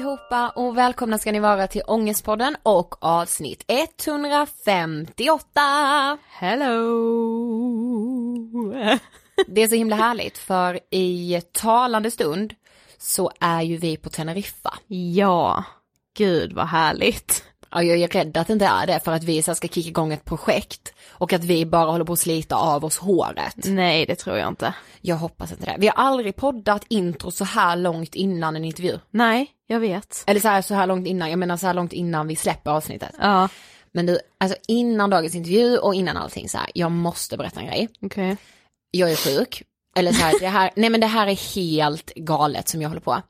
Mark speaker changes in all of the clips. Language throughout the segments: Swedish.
Speaker 1: allihopa och välkomna ska ni vara till Ångestpodden och avsnitt 158.
Speaker 2: Hello!
Speaker 1: Det är så himla härligt för i talande stund så är ju vi på Teneriffa.
Speaker 2: Ja, gud vad härligt.
Speaker 1: Ja, jag är rädd att det inte är det för att vi så ska kicka igång ett projekt och att vi bara håller på att slita av oss håret.
Speaker 2: Nej, det tror jag inte.
Speaker 1: Jag hoppas inte det. Vi har aldrig poddat intro så här långt innan en intervju.
Speaker 2: Nej, jag vet.
Speaker 1: Eller så här, så här långt innan, jag menar så här långt innan vi släpper avsnittet.
Speaker 2: Ja,
Speaker 1: Men du, alltså innan dagens intervju och innan allting så här, jag måste berätta en grej.
Speaker 2: okej.
Speaker 1: jag är sjuk. Eller så här, det här, nej men det här är helt galet som jag håller på.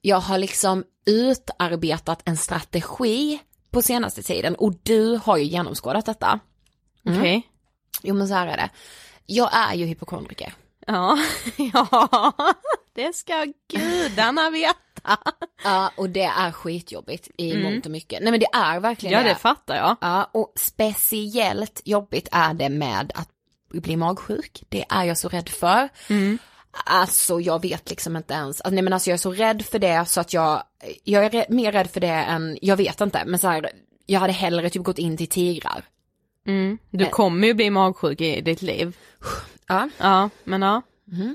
Speaker 1: Jag har liksom utarbetat en strategi på senaste tiden och du har ju genomskådat detta.
Speaker 2: Okej.
Speaker 1: Jo men så här är det. Jag är ju hypokondriker.
Speaker 2: Ja, ja, det ska gudarna veta.
Speaker 1: Ja och det är skitjobbigt i mångt och mycket. Nej men det är verkligen
Speaker 2: Ja, det fattar jag.
Speaker 1: Ja och speciellt jobbigt är det med att bli magsjuk. Det är jag så rädd för. Alltså jag vet liksom inte ens, alltså, nej men alltså jag är så rädd för det så att jag, jag är re- mer rädd för det än, jag vet inte, men så här, jag hade hellre typ gått in till tigrar.
Speaker 2: Mm. Du kommer ju bli magsjuk i ditt liv.
Speaker 1: Ja.
Speaker 2: Ja, men ja.
Speaker 1: Eh,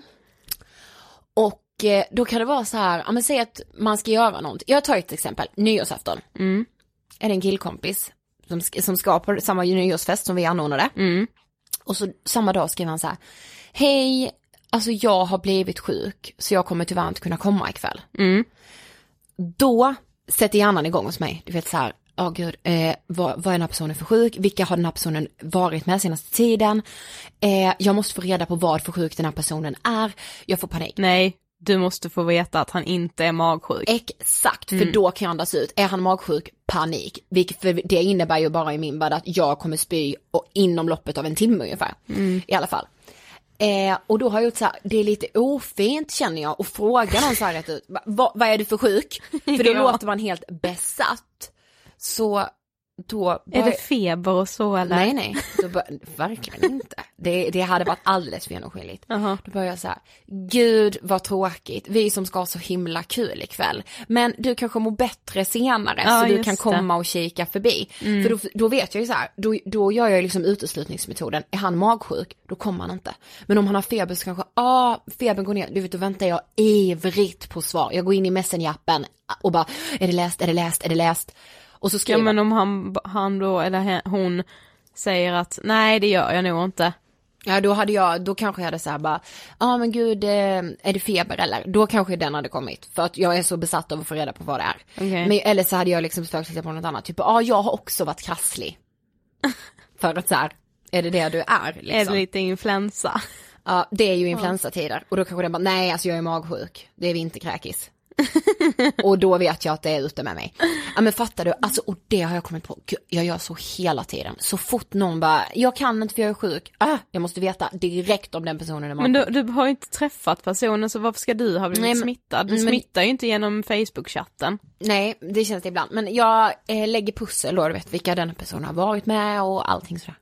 Speaker 1: då kan det vara så här, ja men säg att man ska göra någonting. Jag tar ett exempel, nyårsafton.
Speaker 2: Mm.
Speaker 1: Är det en killkompis som, som ska på samma nyårsfest som vi anordnade.
Speaker 2: Mm.
Speaker 1: Och så samma dag skriver han så här, hej, alltså jag har blivit sjuk så jag kommer tyvärr inte kunna komma ikväll.
Speaker 2: Mm.
Speaker 1: Då sätter hjärnan igång hos mig, du vet så här, ja gud, eh, vad, vad är den här personen för sjuk? Vilka har den här personen varit med senaste tiden? Eh, jag måste få reda på vad för sjuk den här personen är. Jag får panik.
Speaker 2: Nej, du måste få veta att han inte är magsjuk.
Speaker 1: Exakt, för då kan jag andas ut. Är han magsjuk, panik. Vilket, för det innebär ju bara i min värld att jag kommer spy och inom loppet av en timme ungefär. I alla fall. Eh, och då har jag gjort så här, det är lite ofint känner jag att fråga någon så här rätt ut, "Va- vad, vad är du för sjuk? För då
Speaker 2: Ja.
Speaker 1: låter man helt besatt. Så då...
Speaker 2: Är
Speaker 1: bör-
Speaker 2: det feber och så eller?
Speaker 1: Nej nej, bör, verkligen inte. Det, det hade varit alldeles för genomskinligt.
Speaker 2: Jaha.
Speaker 1: Då börjar jag så här, gud vad tråkigt, vi som ska ha så himla kul ikväll. Men du kanske mår bättre senare
Speaker 2: Ja,
Speaker 1: så du kan
Speaker 2: det. Mm.
Speaker 1: komma och kika förbi. För då, då vet jag ju så här, då, då gör jag liksom uteslutningsmetoden, är han magsjuk, då kommer han inte. Men om han har feber så kanske, ja ah, febern går ner, du vet då väntar jag ivrigt på svar. Jag går in i messenjappen och bara, är det läst, är det läst, är det läst? Och så
Speaker 2: Ja
Speaker 1: skriver
Speaker 2: men om han, han då, eller hon säger att nej det gör jag nog inte.
Speaker 1: Ja då hade jag, då kanske jag hade såhär bara, ja ah, men gud, eh, är det feber eller? Då kanske den hade kommit. För att jag är så besatt av att få reda på vad det är.
Speaker 2: Okej.
Speaker 1: Men, eller så hade jag liksom försökt hitta på något annat, typ, ja ah, jag har också varit krasslig. för att så här, är det det du är liksom?
Speaker 2: Är det lite influensa?
Speaker 1: Ja det är ju influensatider. Och då kanske den bara, nej alltså jag är magsjuk, det är vinterkräkis. och då vet jag att det är ute med mig. Ja men fattar du, alltså och det har jag kommit på, Gud, jag gör så hela tiden. Så fort någon bara, jag kan inte för jag är sjuk, ah, jag måste veta direkt om den personen är magsjuk.
Speaker 2: Men du, du har ju inte träffat personen så varför ska du ha blivit
Speaker 1: Nej, men-
Speaker 2: smittad? Du
Speaker 1: men-
Speaker 2: smittar ju inte genom Facebook-chatten.
Speaker 1: Nej, det känns det ibland. Men jag eh, lägger pussel då, du vet vilka den personen har varit med och allting sådär.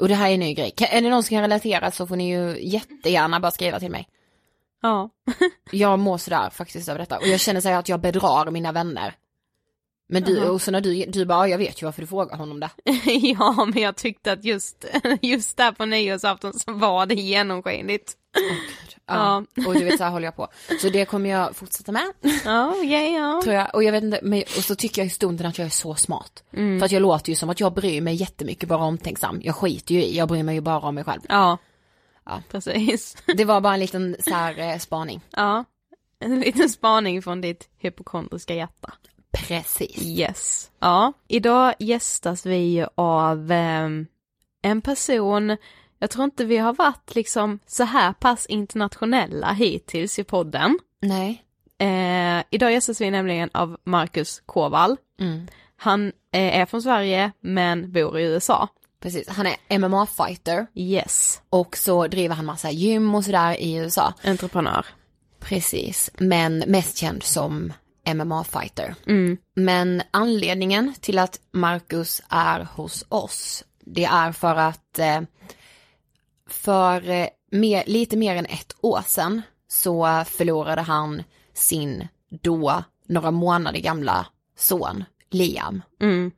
Speaker 1: Och det här är en ny grej. Kan, är det någon som kan relatera så får ni ju jättegärna bara skriva till mig.
Speaker 2: Ja.
Speaker 1: Jag mår sådär faktiskt över detta och jag känner så här att jag bedrar mina vänner. Men du, och så när du, du bara, jag vet ju varför du frågar honom det.
Speaker 2: ja, men jag tyckte att just, just där på nyårsafton så var det genomskinligt.
Speaker 1: Ja. Och du vet så här håller jag på. Så det kommer jag fortsätta med.
Speaker 2: Ja, okej, ja.
Speaker 1: Tror jag. Och jag vet inte, men, och så tycker jag i stunden att jag är så smart.
Speaker 2: Mm.
Speaker 1: För att jag låter ju som att jag bryr mig jättemycket, bara omtänksam. Jag skiter ju i, jag bryr mig ju bara om mig själv.
Speaker 2: Ja.
Speaker 1: Ja.
Speaker 2: Precis.
Speaker 1: Det var bara en liten så här eh, spaning.
Speaker 2: Ja. En liten spaning från ditt hypokondriska hjärta.
Speaker 1: Precis.
Speaker 2: Yes. Ja, idag gästas vi av eh, en person, jag tror inte vi har varit liksom så här pass internationella hittills i podden.
Speaker 1: Nej.
Speaker 2: Eh, idag gästas vi nämligen av Marcus Kåvall.
Speaker 1: Mm.
Speaker 2: Han eh, är från Sverige men bor i USA.
Speaker 1: Precis, han är MMA-fighter
Speaker 2: Yes.
Speaker 1: och så driver han massa gym och sådär i USA.
Speaker 2: Entreprenör.
Speaker 1: Precis, men mest känd som MMA-fighter.
Speaker 2: Mm.
Speaker 1: Men anledningen till att Marcus är hos oss, det är för att eh, för eh, mer, lite mer än ett år sedan så förlorade han sin då några månader gamla son Liam.
Speaker 2: Mm.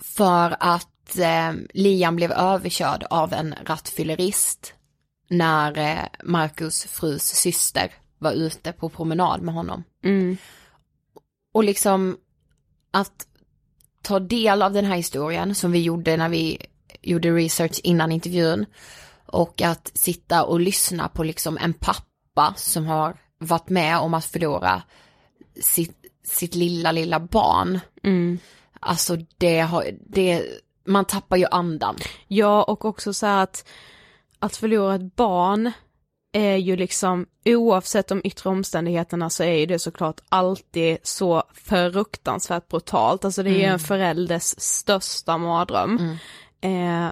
Speaker 1: För att eh, Liam blev överkörd av en rattfyllerist när eh, Marcus frus syster var ute på promenad med honom.
Speaker 2: Mm.
Speaker 1: Och liksom att ta del av den här historien som vi gjorde när vi gjorde research innan intervjun och att sitta och lyssna på liksom en pappa som har varit med om att förlora sitt, sitt lilla, lilla barn.
Speaker 2: Mm.
Speaker 1: Alltså det har, det, man tappar ju andan.
Speaker 2: Ja, och också så här att, att förlora ett barn är ju liksom, oavsett de yttre omständigheterna så är ju det såklart alltid så fruktansvärt brutalt. Alltså det är ju en förälders största mardröm. Eh,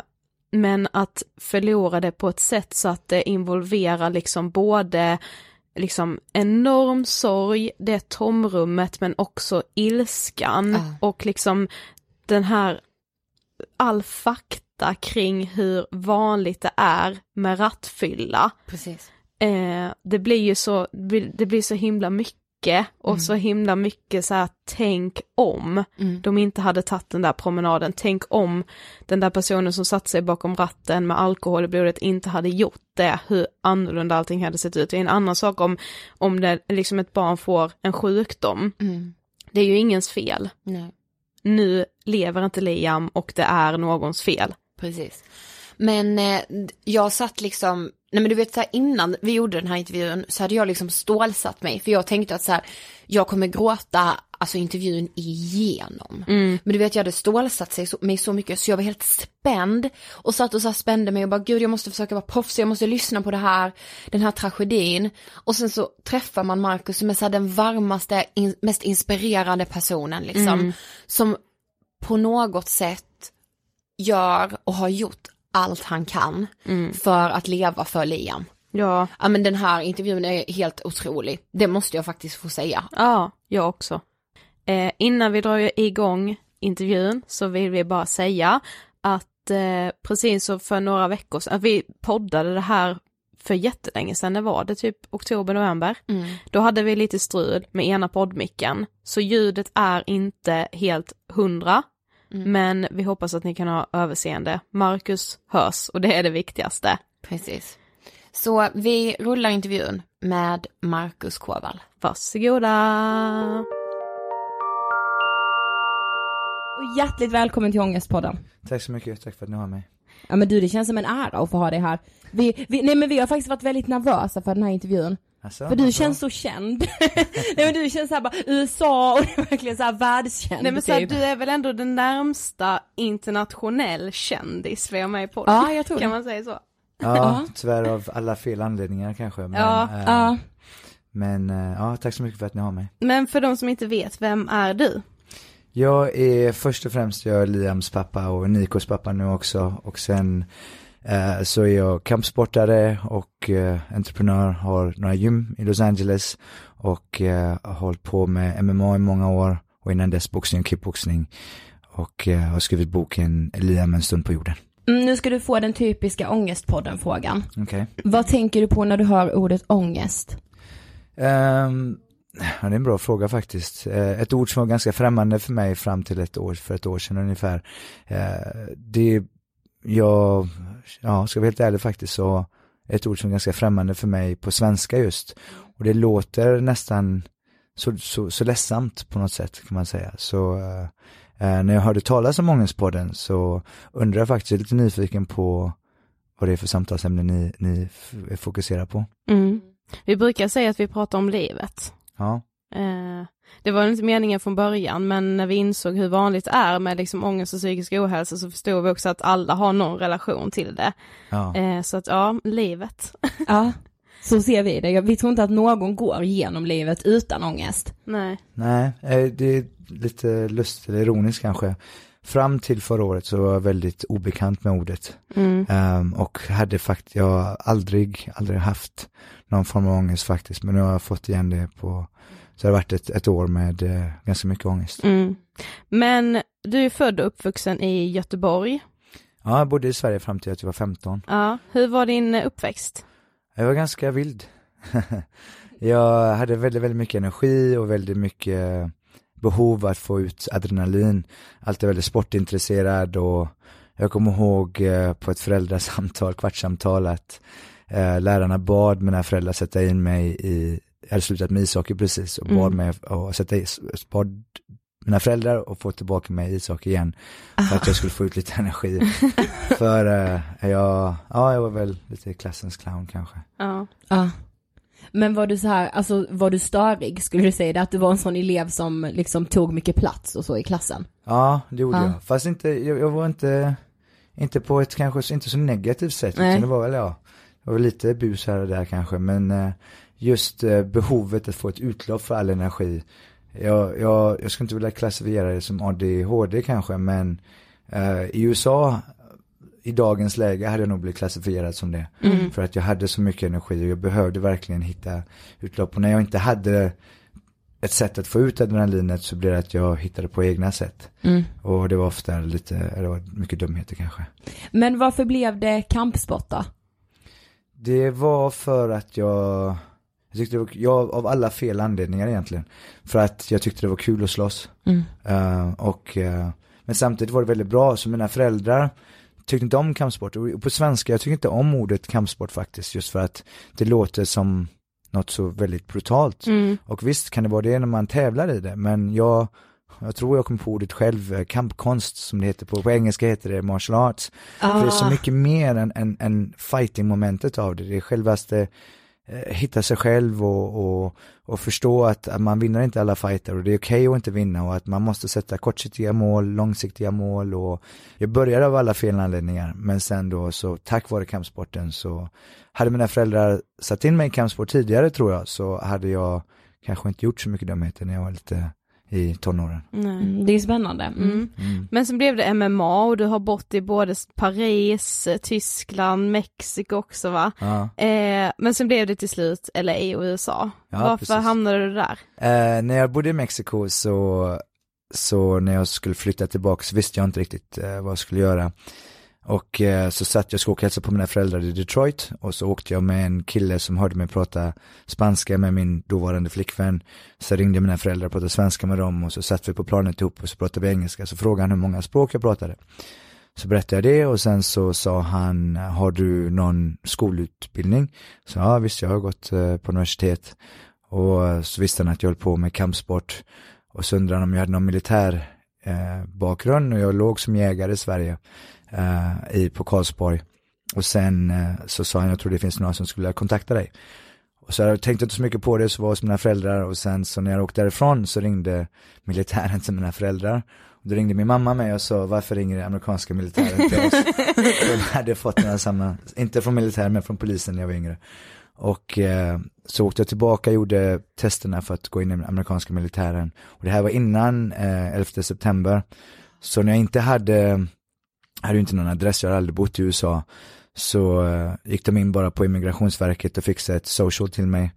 Speaker 2: men att förlora det på ett sätt så att det involverar liksom både liksom enorm sorg, det tomrummet men också ilskan
Speaker 1: Ja.
Speaker 2: och liksom den här all fakta kring hur vanligt det är med rattfylla.
Speaker 1: Precis.
Speaker 2: Eh, det blir ju så, det blir så himla mycket och så himla mycket så här tänk om
Speaker 1: Mm.
Speaker 2: de inte hade tagit den där promenaden, tänk om den där personen som satt sig bakom ratten med alkohol i blodet inte hade gjort det, hur annorlunda allting hade sett ut. Det är en annan sak om, om det liksom ett barn får en sjukdom,
Speaker 1: Mm.
Speaker 2: det är ju ingens fel.
Speaker 1: Nej.
Speaker 2: Nu lever inte Liam och det är någons fel.
Speaker 1: Precis. Men eh, jag satt liksom, nej men du vet så här, innan vi gjorde den här intervjun så hade jag liksom stålsatt mig för jag tänkte att så här, jag kommer gråta alltså intervjun igenom. Men du vet jag hade stålsatt sig så, mig så mycket så jag var helt spänd och satt och så spände mig och bara gud jag måste försöka vara proffsig, jag måste lyssna på det här, den här tragedin. Och sen så träffar man Markus som är så här den varmaste, in, mest inspirerande personen liksom. Som på något sätt gör och har gjort allt han kan för att leva för Liam.
Speaker 2: Ja,
Speaker 1: Ja men den här intervjun är helt otrolig. Det måste jag faktiskt få säga.
Speaker 2: ja, jag också. Eh, innan vi drar igång intervjun så vill vi bara säga att eh, precis så för några veckor sedan, vi poddade det här för jättelänge sedan, det var det typ oktober, november. Då hade vi lite strul med ena poddmicken, så ljudet är inte helt hundra, men vi hoppas att ni kan ha överseende. Marcus hörs och det är det viktigaste.
Speaker 1: Precis. Så vi rullar intervjun med Marcus Kåvall.
Speaker 2: Varsågoda!
Speaker 3: Och hjärtligt välkommen till Ångestpodden.
Speaker 4: Tack så mycket, tack för att ni har mig.
Speaker 3: Ja men du det känns som en ära att få ha dig här. Vi, vi, nej men vi har faktiskt varit väldigt nervösa för den här intervjun.
Speaker 4: Alltså,
Speaker 3: För du
Speaker 4: varför?
Speaker 3: känns så känd. nej men du känns såhär bara USA och det är verkligen såhär världskänd
Speaker 2: Nej men så här,
Speaker 3: typ.
Speaker 2: du är väl ändå den närmsta internationell kändis vi har med podden?
Speaker 3: Ja jag tror
Speaker 2: Kan
Speaker 3: det.
Speaker 2: man säga så?
Speaker 4: Ja, tyvärr av alla fel anledningar kanske. Men,
Speaker 2: Ja,
Speaker 4: eh,
Speaker 3: Ja.
Speaker 4: men eh, ja, tack så mycket för att ni har mig.
Speaker 2: Men för de som inte vet, vem är du?
Speaker 4: Jag är först och främst jag är Liams pappa och Nikos pappa nu också. Och sen så är jag kampsportare och eh, entreprenör, har några gym i Los Angeles och eh, har hållit på med MMA i många år och innan dess boxning och kickboxning. Och eh, har skrivit boken Liam en stund på jorden.
Speaker 3: Mm, nu ska du få den typiska ångestpodden-frågan.
Speaker 4: Okej.
Speaker 3: Vad tänker du på när du hör ordet ångest?
Speaker 4: Ehm, ja, det är en bra fråga faktiskt. Eh, ett ord som var ganska främmande för mig fram till ett år, för ett år sedan ungefär. Eh, det, jag, ja, ska vara helt ärlig faktiskt så, ett ord som är ganska främmande för mig på svenska just. Och det låter nästan så, så, så ledsamt på något sätt kan man säga. Så eh, eh, när jag hörde talas om Ångestpodden så undrar jag faktiskt, är lite nyfiken på vad det är för samtalsämne ni, ni fokuserar på.
Speaker 2: Mm. Vi brukar säga att vi pratar om livet.
Speaker 4: Ja.
Speaker 2: Eh, det var inte meningen från början, men när vi insåg hur vanligt det är med liksom ångest och psykisk ohälsa så förstod vi också att alla har någon relation till det.
Speaker 4: Ja.
Speaker 2: Eh, så att ja, livet.
Speaker 3: Ja, så ser vi det. Vi tror inte att någon går genom livet utan ångest.
Speaker 2: Nej.
Speaker 4: Nej, eh, det är lite lustigt eller ironiskt kanske. Fram till förra året så var jag väldigt obekant med ordet.
Speaker 2: Mm.
Speaker 4: Ehm, och hade faktiskt, jag aldrig, aldrig haft någon form av ångest faktiskt. Men nu har jag fått igen det på, så det har varit ett, ett år med eh, ganska mycket ångest.
Speaker 2: Mm. Men du är född och uppvuxen i Göteborg.
Speaker 4: Ja, jag bodde i Sverige fram till att jag var 15.
Speaker 2: Ja, hur var din eh, uppväxt?
Speaker 4: Jag var ganska vild. jag hade väldigt, väldigt mycket energi och väldigt mycket behov att få ut adrenalin. Alltid väldigt sportintresserad och jag kommer ihåg eh, på ett föräldrasamtal, kvartssamtal att eh, lärarna bad mina föräldrar sätta in mig i, jag hade slutat med ishockey precis och bad
Speaker 2: Mm.
Speaker 4: mig att sätta bad mina föräldrar och få tillbaka mig i ishockey igen för att jag skulle få ut lite energi. för eh, jag, ja jag var väl lite klassens clown kanske.
Speaker 2: Ja.
Speaker 3: Ja. Men var du så här, alltså var du störig skulle du säga det? Att du var en sån elev som liksom tog mycket plats och så i klassen?
Speaker 4: Ja, det gjorde
Speaker 3: Ja.
Speaker 4: jag. Fast inte, jag, jag var inte, inte på ett kanske så- inte så negativt sätt.
Speaker 3: Nej.
Speaker 4: Utan det var väl, ja, det var väl lite bus här och där kanske. Men eh, just eh, behovet att få ett utlopp för all energi. Jag, jag, jag skulle inte vilja klassifiera det som ADHD kanske, men eh, i USA i dagens läge hade jag nog blivit klassifierad som det.
Speaker 2: Mm.
Speaker 4: För att jag hade så mycket energi och jag behövde verkligen hitta utlopp. Och när jag inte hade ett sätt att få ut adrenalinet så blev det att jag hittade på egna sätt.
Speaker 3: Mm.
Speaker 4: Och det var ofta lite, det var mycket dumheter kanske.
Speaker 3: Men varför blev det kampsport då?
Speaker 4: Det var för att jag, jag tyckte det var, jag, av alla fel anledningar egentligen. För att jag tyckte det var kul att slåss.
Speaker 3: Mm.
Speaker 4: Eh, och, eh, men samtidigt var det väldigt bra, så mina föräldrar tyckte inte om kampsport. Och på svenska, jag tycker inte om ordet kampsport faktiskt, just för att det låter som något så väldigt brutalt.
Speaker 2: Mm.
Speaker 4: Och visst kan det vara det när man tävlar i det, men jag, jag tror jag kom på ordet själv, eh, kampkonst som det heter på, på engelska heter det martial arts. För det är så mycket mer än, än, än fighting-momentet av det. Det är självaste Eh, hitta sig själv och, och, och förstå att, att man vinner inte alla fighter och det är okej att inte vinna och att man måste sätta kortsiktiga mål, långsiktiga mål och jag började av alla fel anledningar. Men sen då så tack vare kampsporten så hade mina föräldrar satt in mig i kampsport tidigare tror jag så hade jag kanske inte gjort så mycket dumheter när jag var lite i tonåren.
Speaker 2: Nej.
Speaker 3: Mm, det är spännande. Mm.
Speaker 2: Mm.
Speaker 4: Mm.
Speaker 2: Men sen blev det MMA och du har bott i både Paris, Tyskland, Mexiko också va?
Speaker 4: Ja.
Speaker 2: Eh, men sen blev det till slut LA och USA.
Speaker 4: Ja,
Speaker 2: Varför
Speaker 4: precis.
Speaker 2: hamnade du där?
Speaker 4: Eh, när jag bodde i Mexiko så, så när jag skulle flytta tillbaka så visste jag inte riktigt eh, vad jag skulle göra. Och eh, så satt jag och skulle åka och hälsa på mina föräldrar i Detroit och så åkte jag med en kille som hörde mig prata spanska med min dåvarande flickvän. Så ringde jag mina föräldrar och pratade svenska med dem och så satt vi på planet ihop och så pratade vi engelska. Så frågade han hur många språk jag pratade. Så berättade jag det och sen så sa han, har du någon skolutbildning? Så ja, visst jag har gått eh, på universitet. Och så visste han att jag höll på med kampsport. Och så undrade han om jag hade någon militär eh, bakgrund och jag låg som jägare i Sverige i, på Karlsborg. Och sen eh, så sa han, jag tror det finns några som skulle kontakta dig. Och så jag tänkte inte så mycket på det, så var jag hos mina föräldrar och sen så när jag åkte därifrån så ringde militären till mina föräldrar. Och då ringde min mamma mig och sa, varför ringer amerikanska militären till oss? De hade fått några samma, inte från militären men från polisen när jag var yngre. Och eh, så åkte jag tillbaka och gjorde testerna för att gå in i den amerikanska militären. Och det här var innan eh, 11 september. Så när jag inte hade, hade ju inte någon adress, jag hade aldrig bott i USA. Så uh, gick de in bara på immigrationsverket och fixade ett social till mig.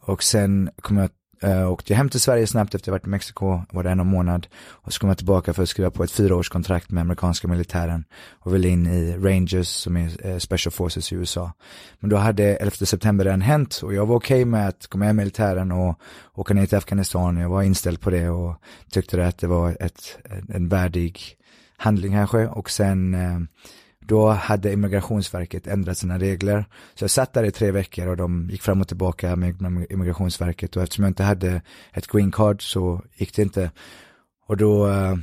Speaker 4: Och sen kom jag, uh, åkte jag hem till Sverige snabbt efter att jag varit i Mexiko, var där en månad. Och så kom jag tillbaka för att skriva på ett fyraårskontrakt med amerikanska militären. Och ville in i Rangers som är uh, Special Forces i USA. Men då hade 11 september redan hänt och jag var okej med att komma med i militären och åka ner till Afghanistan. Jag var inställd på det och tyckte att det var ett, en värdig handling kanske. Och sen eh, då hade immigrationsverket ändrat sina regler. Så jag satt där i tre veckor och de gick fram och tillbaka med immigrationsverket och eftersom jag inte hade ett green card så gick det inte. Och då eh,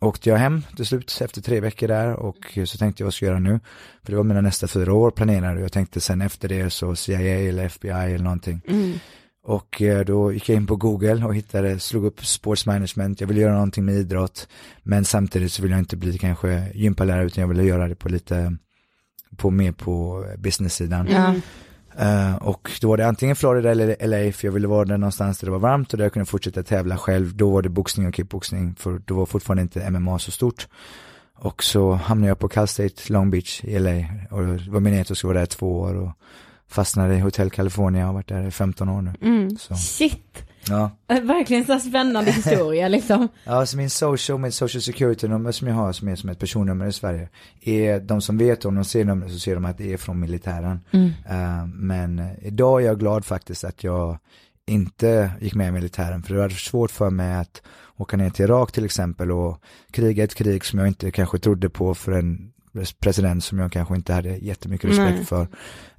Speaker 4: åkte jag hem till slut efter tre veckor där och så tänkte jag vad ska jag göra nu? För det var mina nästa fyra år planerade och jag tänkte sen efter det så CIA eller FBI eller någonting.
Speaker 2: Mm.
Speaker 4: Och eh, då gick jag in på Google och hittade, slog upp sports management, jag ville göra någonting med idrott. Men samtidigt så ville jag inte bli kanske gympalärare utan jag ville göra det på lite, på mer på business-sidan.
Speaker 3: Ja.
Speaker 4: Uh, och då var det antingen Florida eller LA för jag ville vara där någonstans där det var varmt och där jag kunde fortsätta tävla själv. Då var det boxning och kickboxning för då var fortfarande inte MMA så stort. Och så hamnade jag på Cal State Long Beach i LA och det var meningen att jag skulle vara där två år och fastnade i Hotel California och har varit där i 15 år nu.
Speaker 3: Mm.
Speaker 4: Så.
Speaker 3: Shit!
Speaker 4: Ja.
Speaker 3: Verkligen så spännande historia liksom.
Speaker 4: Ja, så min social, mitt social security nummer som jag har som är som ett personnummer i Sverige, är de som vet om de ser numret så ser de att det är från militären.
Speaker 3: Mm.
Speaker 4: Eh, men idag är jag glad faktiskt att jag inte gick med i militären för det var svårt för mig att åka ner till Irak till exempel och kriga ett krig som jag inte kanske trodde på för en president som jag kanske inte hade jättemycket respekt
Speaker 3: Nej.
Speaker 4: för.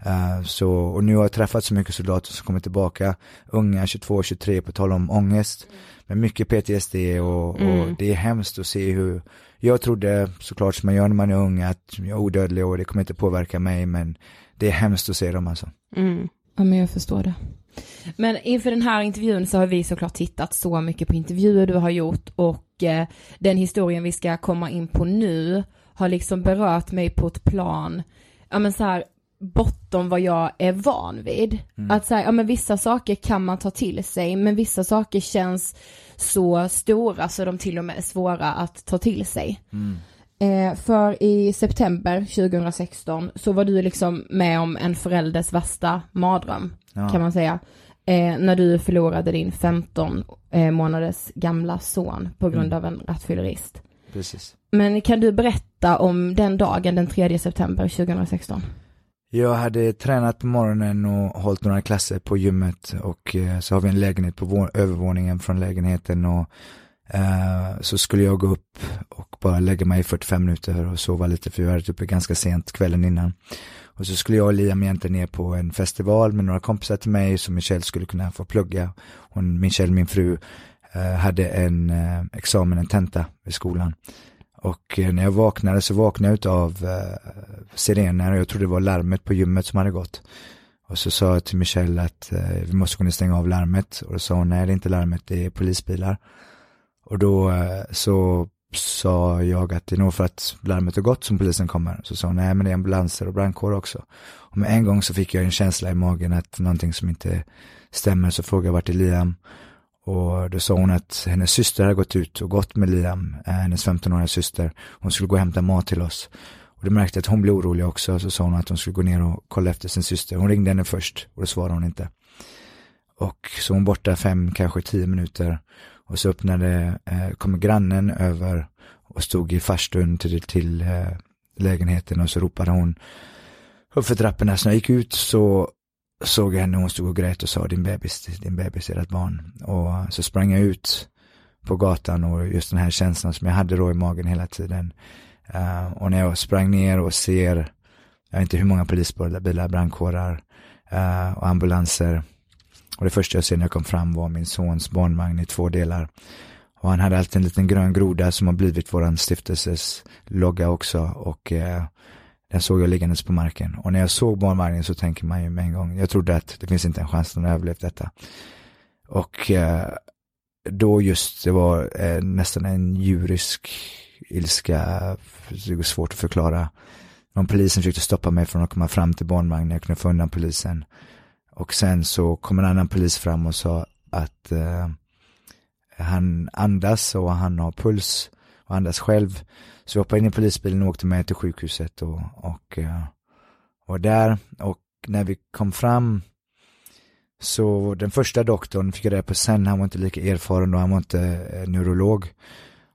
Speaker 4: Eh, så, och nu har jag träffat så mycket soldater som kommer tillbaka, unga 22, 23 på tal om ångest, med mycket PTSD och, och
Speaker 3: Mm.
Speaker 4: det är hemskt att se hur, jag trodde såklart som man gör när man är ung att jag är odödlig och det kommer inte påverka mig men det är hemskt att se dem alltså.
Speaker 3: Mm. Ja men jag förstår det. Men inför den här intervjun så har vi såklart tittat så mycket på intervjuer du har gjort och eh, den historien vi ska komma in på nu har liksom berört mig på ett plan, ja men så här bortom vad jag är van vid. Att säga, ja men vissa saker kan man ta till sig men vissa saker känns så stora så de till och med är svåra att ta till sig. Eh, för i september 2016 så var du liksom med om en förälders värsta mardröm
Speaker 4: Ja.
Speaker 3: kan man säga. Eh, när du förlorade din 15 eh, månaders gamla son på grund
Speaker 4: Mm.
Speaker 3: av en rattfyllerist.
Speaker 4: Precis.
Speaker 3: Men kan du berätta om den dagen den 3 september 2016?
Speaker 4: Jag hade tränat på morgonen och hållit några klasser på gymmet och eh, så har vi en lägenhet på övervåningen från lägenheten och eh, så skulle jag gå upp och bara lägga mig i 45 minuter och sova lite för jag hade varit uppe ganska sent kvällen innan. Och så skulle jag och Liam egentligen ner på en festival med några kompisar till mig som Michelle skulle kunna få plugga. Hon, Michelle, min fru, Eh, hade en eh, examen, en tenta i skolan. Och eh, när jag vaknade så vaknade jag utav eh, sirener och jag trodde det var larmet på gymmet som hade gått. Och så sa jag till Michelle att eh, vi måste kunna stänga av larmet och då sa hon nej det är inte larmet, det är polisbilar. Och då eh, så sa jag att det är nog för att larmet har gått som polisen kommer. Så sa hon nej men det är ambulanser och brandkår också. Och med en gång så fick jag en känsla i magen att någonting som inte stämmer så frågade jag vart är Liam? Och då sa hon att hennes syster hade gått ut och gått med Liam, eh, hennes 15-åriga syster. Hon skulle gå och hämta mat till oss. Och då märkte jag att hon blev orolig också, så sa hon att hon skulle gå ner och kolla efter sin syster. Hon ringde henne först och då svarade hon inte. Och så hon borta fem, kanske tio minuter. Och så öppnade, eh, kom grannen över och stod i farstun till, till eh, lägenheten och så ropade hon uppför trapporna. Så när jag gick ut så såg jag henne, hon stod och grät och sa din bebis, din bebis är ett barn. Och så sprang jag ut på gatan och just den här känslan som jag hade då i magen hela tiden. Uh, och när jag sprang ner och ser, jag vet inte hur många polisbilar, brandkårar uh, och ambulanser. Och det första jag ser när jag kom fram var min sons barnvagn i två delar. Och han hade alltid en liten grön groda som har blivit våran stiftelses logga också. Och uh, den såg jag liggandes på marken. Och när jag såg barnvagnen så tänker man ju med en gång, jag trodde att det finns inte en chans att den har överlevt detta. Och eh, då just, det var eh, nästan en djurisk ilska, det var svårt att förklara. Någon polisen försökte stoppa mig från att komma fram till barnvagnen, jag kunde få undan polisen. Och sen så kom en annan polis fram och sa att eh, han andas och han har puls och andas själv. Så jag hoppade in i polisbilen och åkte med till sjukhuset och, och uh, var där. Och när vi kom fram så den första doktorn fick jag reda på sen, han var inte lika erfaren och han var inte uh, neurolog.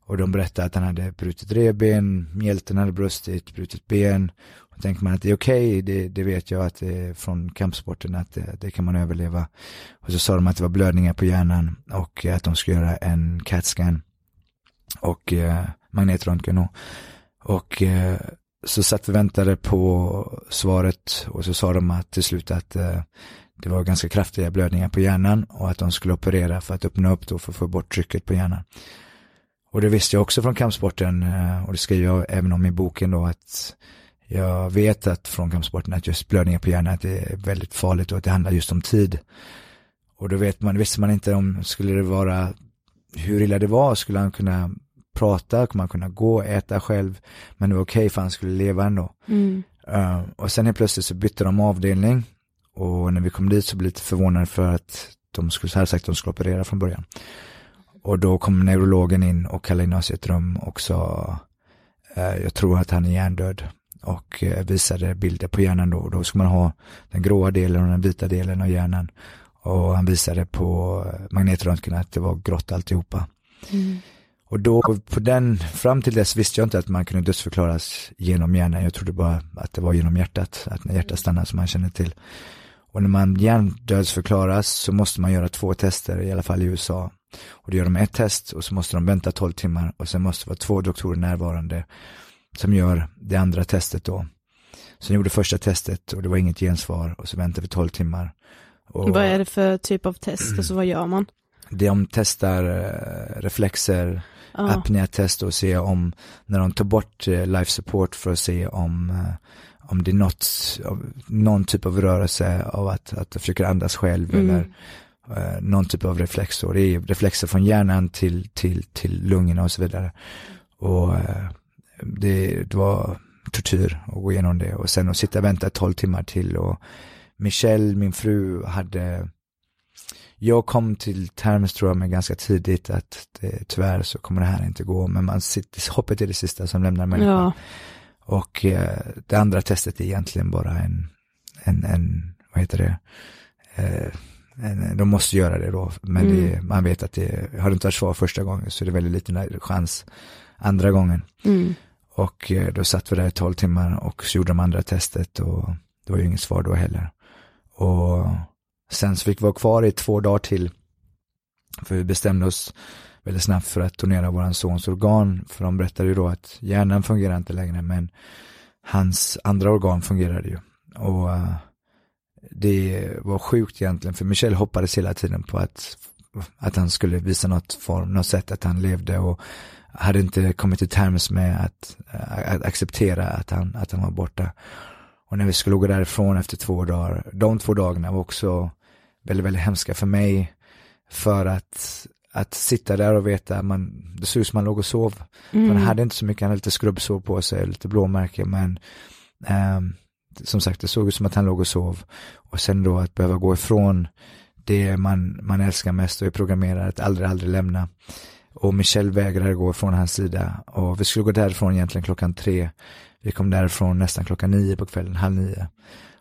Speaker 4: Och de berättade att han hade brutit revben, mjälten hade brustit, brutit ben. Och tänker man att det är okej, det, det vet jag att det är från kampsporten att det, det kan man överleva. Och så sa de att det var blödningar på hjärnan och att de skulle göra en CAT-scan och eh, magnetröntgen. Och, och eh, så satt vi och väntade på svaret och så sa de att till slut att eh, det var ganska kraftiga blödningar på hjärnan och att de skulle operera för att öppna upp då för att få bort trycket på hjärnan. Och det visste jag också från kampsporten eh, och det skriver jag även om i boken då att jag vet att från kampsporten att just blödningar på hjärnan att det är väldigt farligt och att det handlar just om tid. Och då vet man, visste man inte om, skulle det vara, hur illa det var, skulle han kunna prata, kommer han kunna gå, äta själv, men det var okej okay för han skulle leva ändå.
Speaker 3: Mm.
Speaker 4: Uh, och sen helt plötsligt så bytte de avdelning och när vi kom dit så blev vi lite förvånade för att de skulle, hade sagt att de skulle operera från början. Och då kom neurologen in och kallade in oss i ett rum och sa, uh, jag tror att han är hjärndöd och uh, visade bilder på hjärnan då. Och då ska man ha den gråa delen och den vita delen av hjärnan. Och han visade på magnetröntgen att det var grått alltihopa.
Speaker 3: Mm.
Speaker 4: Och då, på den, fram till dess visste jag inte att man kunde dödsförklaras genom hjärnan. Jag trodde bara att det var genom hjärtat, att när hjärtat stannar som man känner till. Och när man hjärndödsförklaras så måste man göra två tester, i alla fall i USA. Och då gör de ett test och så måste de vänta 12 timmar och sen måste det vara två doktorer närvarande som gör det andra testet då. Så de gjorde första testet och det var inget gensvar och så väntade vi 12 timmar. Och
Speaker 2: Vad är det för typ av test? Alltså vad gör man?
Speaker 4: de testar eh, reflexer,
Speaker 2: Ja.
Speaker 4: apnea-test och se om, när de tar bort eh, life support för att se om, eh, om det är något, någon typ av rörelse av att, att försöka andas själv
Speaker 2: Mm.
Speaker 4: eller eh, någon typ av reflex då. Det är reflexer från hjärnan till, till, till lungorna och så vidare. Och eh, det, det var tortyr att gå igenom det och sen att sitta och vänta 12 timmar till och Michelle, min fru, hade jag kom till terms tror jag med ganska tidigt att det, tyvärr så kommer det här inte gå, men man sitter, hoppet är det sista som lämnar människan.
Speaker 2: Ja.
Speaker 4: Och eh, det andra testet är egentligen bara en, en, en vad heter det, eh, en, de måste göra det då, men det, man vet att det, har det inte varit svar första gången så är det väldigt liten chans andra gången.
Speaker 2: Mm.
Speaker 4: Och eh, då satt vi där i 12 timmar och så gjorde de andra testet och det var ju inget svar då heller. Och sen så fick vi vara kvar i två dagar till. För vi bestämde oss väldigt snabbt för att donera våran sons organ. För de berättade ju då att hjärnan fungerar inte längre men hans andra organ fungerade ju. Och eh, det var sjukt egentligen för Michel hoppades hela tiden på att, att han skulle visa något form, något sätt att han levde och hade inte kommit till terms med att, eh, att acceptera att han, att han var borta. Och när vi skulle gå därifrån efter två dagar, de två dagarna var också väldigt, väldigt hemska för mig. För att, att sitta där och veta, man, det såg ut som man låg och sov.
Speaker 2: Mm.
Speaker 4: Han hade inte så mycket, han hade lite skrubbsår på sig, lite blåmärken, men ehm, som sagt, det såg ut som att han låg och sov. Och sen då att behöva gå ifrån det man, man älskar mest och är programmerad att aldrig, aldrig lämna. Och Michelle vägrade gå från hans sida. Och vi skulle gå därifrån egentligen klockan tre. Vi kom därifrån nästan klockan nio på kvällen, halv nio.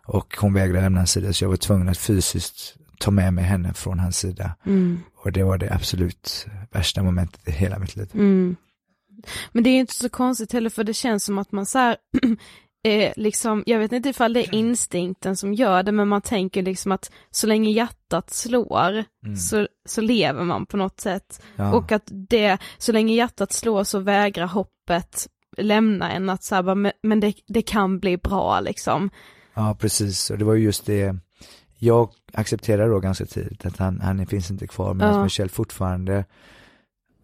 Speaker 4: Och hon vägrade lämna hans sida så jag var tvungen att fysiskt ta med mig henne från hans sida.
Speaker 2: Mm.
Speaker 4: Och det var det absolut värsta momentet i hela mitt liv.
Speaker 2: Mm. Men det är ju inte så konstigt heller för det känns som att man så här, eh, liksom, jag vet inte ifall det är instinkten som gör det men man tänker liksom att så länge hjärtat slår
Speaker 4: Mm.
Speaker 2: så, så lever man på något sätt.
Speaker 4: Ja.
Speaker 2: Och att det, så länge hjärtat slår så vägrar hoppet lämna en att så här, men, men det, det kan bli bra liksom.
Speaker 4: Ja, precis. Och det var ju just det. Jag accepterade då ganska tidigt att han, han finns inte kvar, medan
Speaker 2: Ja.
Speaker 4: Michelle fortfarande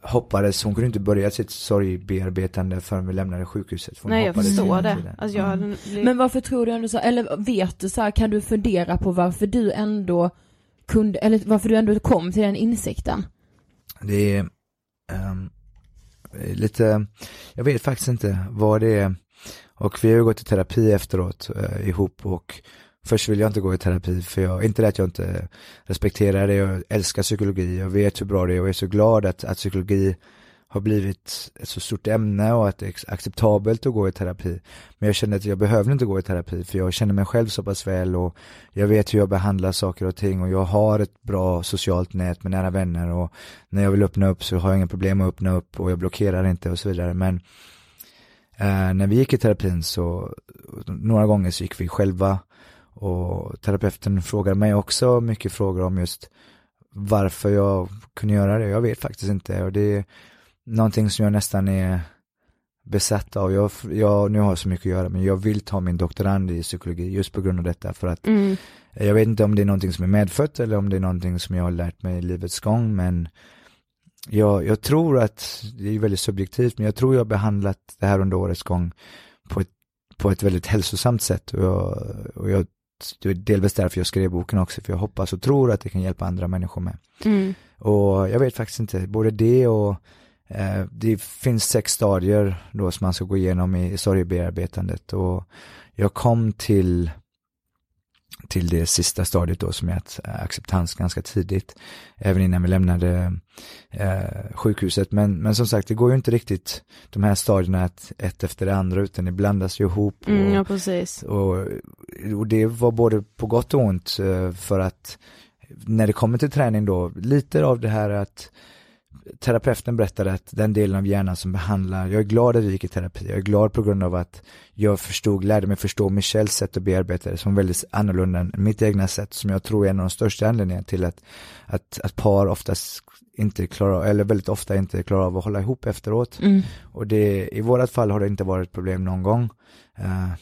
Speaker 4: hoppades, hon kunde inte börja sitt sorgbearbetande förrän vi lämnade sjukhuset. för hon
Speaker 2: Nej jag förstår det. Alltså jag
Speaker 4: Ja.
Speaker 2: hade
Speaker 3: Men varför tror du ändå så, eller vet du så här, kan du fundera på varför du ändå kunde, eller varför du ändå kom till den insikten?
Speaker 4: Det är ehm, lite, jag vet faktiskt inte vad det är. Och vi har ju gått i terapi efteråt eh, ihop och först vill jag inte gå i terapi för jag, inte det att jag inte respekterar det, jag älskar psykologi, jag vet hur bra det är och jag är så glad att, att psykologi har blivit ett så stort ämne och att det är acceptabelt att gå i terapi. Men jag kände att jag behövde inte gå i terapi för jag känner mig själv så pass väl och jag vet hur jag behandlar saker och ting och jag har ett bra socialt nät med nära vänner och när jag vill öppna upp så har jag inga problem att öppna upp och jag blockerar inte och så vidare. Men eh, när vi gick i terapin så några gånger så gick vi själva och terapeuten frågade mig också mycket frågor om just varför jag kunde göra det. Jag vet faktiskt inte och det är någonting som jag nästan är besatt av. Jag, jag, nu har jag så mycket att göra men jag vill ta min doktorand i psykologi just på grund av detta för att
Speaker 2: Mm.
Speaker 4: jag vet inte om det är någonting som är medfött eller om det är någonting som jag har lärt mig i livets gång men jag, jag tror att, det är väldigt subjektivt, men jag tror jag har behandlat det här under årets gång på ett, på ett väldigt hälsosamt sätt och jag, och jag det är delvis därför jag skrev boken också, för jag hoppas och tror att det kan hjälpa andra människor med.
Speaker 2: Mm.
Speaker 4: Och jag vet faktiskt inte, både det och eh, det finns sex stadier då som man ska gå igenom i sorgebearbetandet och jag kom till till det sista stadiet då som är att eh, acceptans ganska tidigt. Även innan vi lämnade eh, sjukhuset. Men, men som sagt, det går ju inte riktigt de här stadierna att ett efter det andra utan det blandas ju ihop. Och,
Speaker 2: Mm, ja, precis.
Speaker 4: och, och det var både på gott och ont eh, för att när det kommer till träning då, lite av det här att terapeuten berättade att den delen av hjärnan som behandlar, jag är glad att vi gick i terapi, jag är glad på grund av att jag förstod, lärde mig förstå Michels sätt att bearbeta det som väldigt annorlunda än mitt egna sätt som jag tror är en av de största anledningarna till att, att, att par oftast inte klarar, eller väldigt ofta inte klarar av att hålla ihop efteråt.
Speaker 3: Mm.
Speaker 4: Och det, i vårat fall har det inte varit ett problem någon gång. Uh,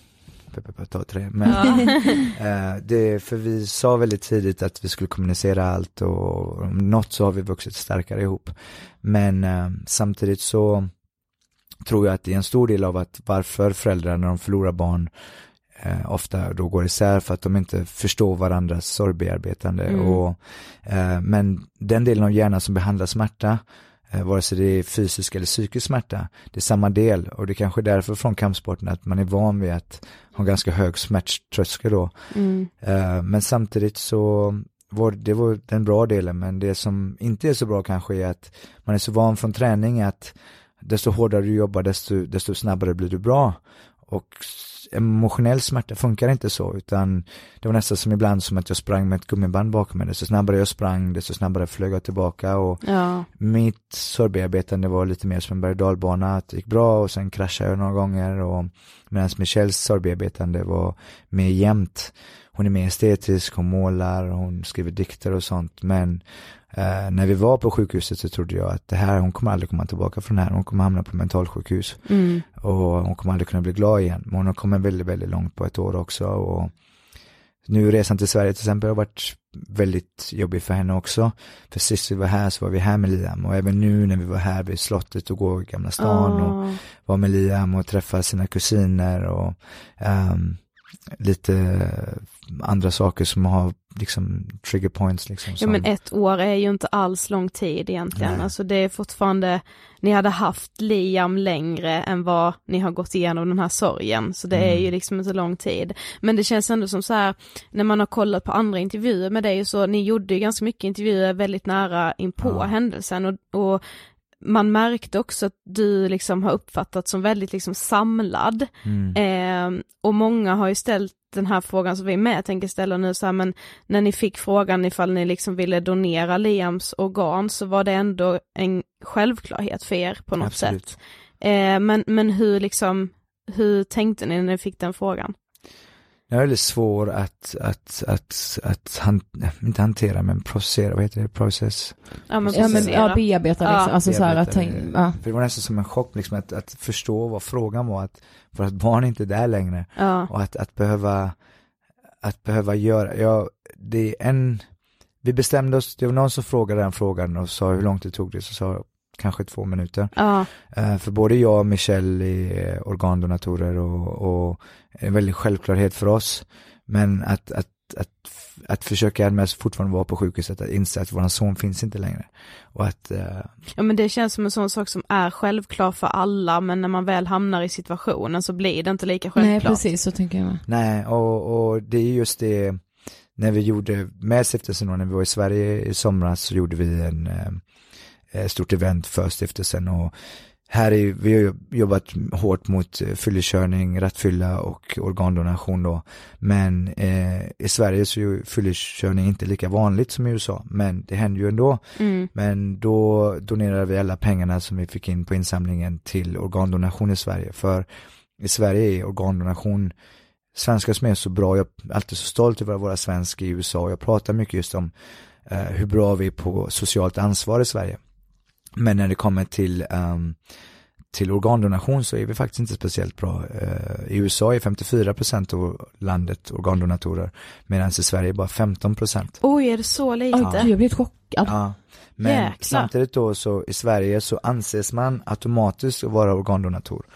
Speaker 4: ta tre. Men eh, det, för vi sa väldigt tidigt att vi skulle kommunicera allt och om något så har vi vuxit starkare ihop. Men eh, samtidigt så tror jag att det är en stor del av att varför föräldrar när de förlorar barn eh, ofta då går isär för att de inte förstår varandras sorgbearbetande.
Speaker 2: Mm.
Speaker 4: Och, eh, men den delen av hjärnan som behandlar smärta vare sig det är fysisk eller psykisk smärta, det är samma del och det är kanske är därför från kampsporten att man är van vid att ha ganska hög smärttröskel då.
Speaker 2: Mm.
Speaker 4: Eh, men samtidigt så var det var den bra delen, men det som inte är så bra kanske är att man är så van från träning att desto hårdare du jobbar, desto, desto snabbare blir du bra. Och emotionell smärta funkar inte så, utan det var nästan som ibland som att jag sprang med ett gummiband bakom mig. Desto snabbare jag sprang, desto snabbare flög jag tillbaka och
Speaker 2: Ja.
Speaker 4: mitt sorgbearbetande var lite mer som en berg och dalbana, att det gick bra och sen kraschade jag några gånger och medan Michelles sorgbearbetande var mer jämnt. Hon är mer estetisk, hon målar, hon skriver dikter och sånt men eh, när vi var på sjukhuset så trodde jag att det här, hon kommer aldrig komma tillbaka från det här, hon kommer hamna på mentalsjukhus
Speaker 2: Mm.
Speaker 4: och hon kommer aldrig kunna bli glad igen. Men hon har kommit väldigt, väldigt långt på ett år också och nu resan till Sverige till exempel har varit väldigt jobbig för henne också. För sist vi var här så var vi här med Liam och även nu när vi var här vid slottet och går i Gamla stan och
Speaker 2: Ah.
Speaker 4: var med Liam och träffa sina kusiner och ehm, lite andra saker som har liksom trigger points liksom.
Speaker 2: Ja
Speaker 4: som-
Speaker 2: men ett år är ju inte alls lång tid egentligen,
Speaker 4: Nej.
Speaker 2: alltså det är fortfarande, ni hade haft Liam längre än vad ni har gått igenom den här sorgen, så det är
Speaker 4: Mm.
Speaker 2: ju liksom inte lång tid. Men det känns ändå som så här, när man har kollat på andra intervjuer med dig så, ni gjorde ju ganska mycket intervjuer väldigt nära inpå
Speaker 4: Ja.
Speaker 2: händelsen och, och man märkte också att du liksom har uppfattats som väldigt liksom samlad.
Speaker 4: Mm.
Speaker 2: Eh, och många har ju ställt den här frågan som vi med tänker ställa nu så här, men när ni fick frågan ifall ni liksom ville donera Liams organ så var det ändå en självklarhet för er på något
Speaker 4: Absolut.
Speaker 2: sätt. Eh, men, men hur liksom, hur tänkte ni när ni fick den frågan?
Speaker 4: Det är väldigt svår att, att, att, att han, inte hantera men processera, vad heter det, process?
Speaker 2: Ja men,
Speaker 3: Ja men ja, bearbeta liksom,
Speaker 2: Ja.
Speaker 3: alltså så här att
Speaker 4: Bearbeta
Speaker 3: tänk,
Speaker 4: det.
Speaker 3: ja.
Speaker 4: För det var nästan som en chock liksom att, att förstå vad frågan var, att, för att barn inte är där längre
Speaker 2: ja.
Speaker 4: och att, att behöva, att behöva göra, ja, det är en, vi bestämde oss, det var någon som frågade den frågan och sa hur långt det tog det, så sa kanske två minuter.
Speaker 2: Ja,
Speaker 4: Eh, För både jag och Michelle är organdonatorer och, och en väldigt självklarhet för oss. Men att, att, att, att försöka med fortfarande vara på sjukhuset, att inse att våran son finns inte längre. Och att, eh,
Speaker 2: ja men det känns som en sån sak som är självklar för alla men när man väl hamnar i situationen så blir det inte lika självklart.
Speaker 3: Nej precis, så tänker jag med.
Speaker 4: nej, och, och det är just det, när vi gjorde med stiftelsen och när vi var i Sverige i somras så gjorde vi en eh, stort event för stiftelsen och här är, vi har jobbat hårt mot eh, fyllekörning, rattfylla och organdonation då. Men eh, i Sverige så är ju fyllekörning inte lika vanligt som i USA, men det händer ju ändå.
Speaker 2: Mm.
Speaker 4: Men då donerade vi alla pengarna som vi fick in på insamlingen till organdonation i Sverige. För i Sverige är organdonation svenskar som är så bra, jag är alltid så stolt över att vara svensk i USA och jag pratar mycket just om eh, hur bra vi är på socialt ansvar i Sverige. Men när det kommer till, ehm, till organdonation så är vi faktiskt inte speciellt bra. Eh, I USA är 54% av landet organdonatorer medan i Sverige är bara 15%.
Speaker 2: Oj, är det så lite?
Speaker 3: Gud, jag blev helt chockad.
Speaker 4: Ja. Men
Speaker 2: Jäklar.
Speaker 4: samtidigt då så i Sverige så anses man automatiskt att vara organdonator.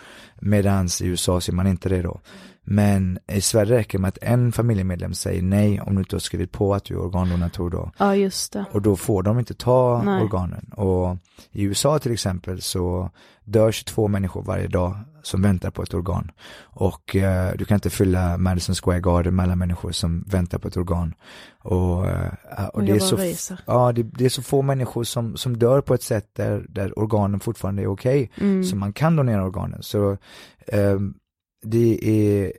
Speaker 4: Medan i USA ser man inte det då. Men i Sverige räcker det med att en familjemedlem säger nej om du inte har skrivit på att du är organdonator då.
Speaker 2: Ja, just det.
Speaker 4: Och då får de inte ta
Speaker 2: Nej.
Speaker 4: organen. Och i USA till exempel så dör 22 människor varje dag som väntar på ett organ. Och eh, du kan inte fylla Madison Square Garden med alla människor som väntar på ett organ. Och, eh, och det, är så, ja, det, det är så få människor som, som dör på ett sätt där, där organen fortfarande är okej.
Speaker 2: Mm.
Speaker 4: Så man kan donera organen. Så ehm, det är,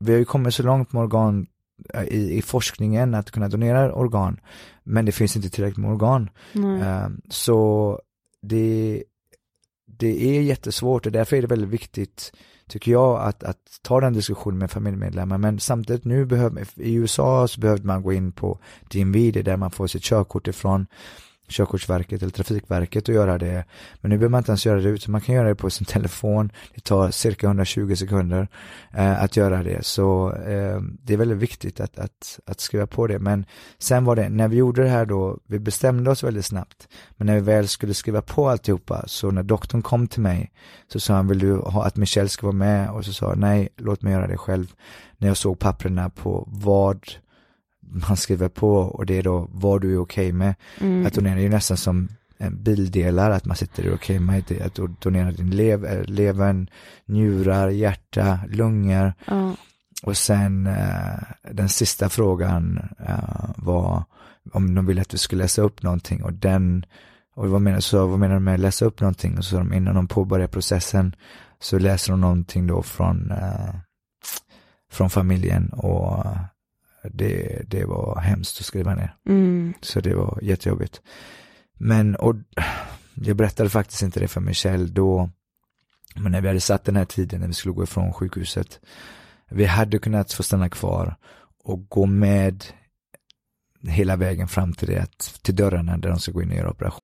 Speaker 4: vi har ju kommit så långt med organ eh, i, i forskningen att kunna donera organ. Men det finns inte tillräckligt med organ. Ehm, Så det, det är jättesvårt och därför är det väldigt viktigt, tycker jag, att, att ta den diskussionen med familjemedlemmar. Men samtidigt nu behöver, i USA så behövde man gå in på DMV, det är där man får sitt körkort ifrån. Körkortsverket eller Trafikverket och göra det. Men nu behöver man inte ens göra det utan man kan göra det på sin telefon. Det tar cirka 120 sekunder eh, att göra det. Så eh, det är väldigt viktigt att, att, att skriva på det. Men sen var det, när vi gjorde det här då, vi bestämde oss väldigt snabbt. Men när vi väl skulle skriva på alltihopa, så när doktorn kom till mig så sa han, vill du ha att Michelle ska vara med? Och så sa jag, nej, låt mig göra det själv. När jag såg papperna på vad man skriver på och det är då vad du är okej med.
Speaker 2: Mm.
Speaker 4: Att donera är ju nästan som en bildelar, att man sitter och okej med det, att donera din lever, levern, njurar, hjärta, lungor.
Speaker 2: Ja.
Speaker 4: Och sen eh, den sista frågan eh, var om de ville att vi skulle läsa upp någonting och den, och vad menar, så, vad menar de med att läsa upp någonting? Och så de innan de påbörjar processen så läser de någonting då från, eh, från familjen och det, det var hemskt att skriva ner.
Speaker 2: Mm.
Speaker 4: Så det var jättejobbigt. Men, och jag berättade faktiskt inte det för Michelle då, men när vi hade satt den här tiden när vi skulle gå ifrån sjukhuset, vi hade kunnat få stanna kvar och gå med hela vägen fram till det, till dörrarna där de ska gå in och göra operation.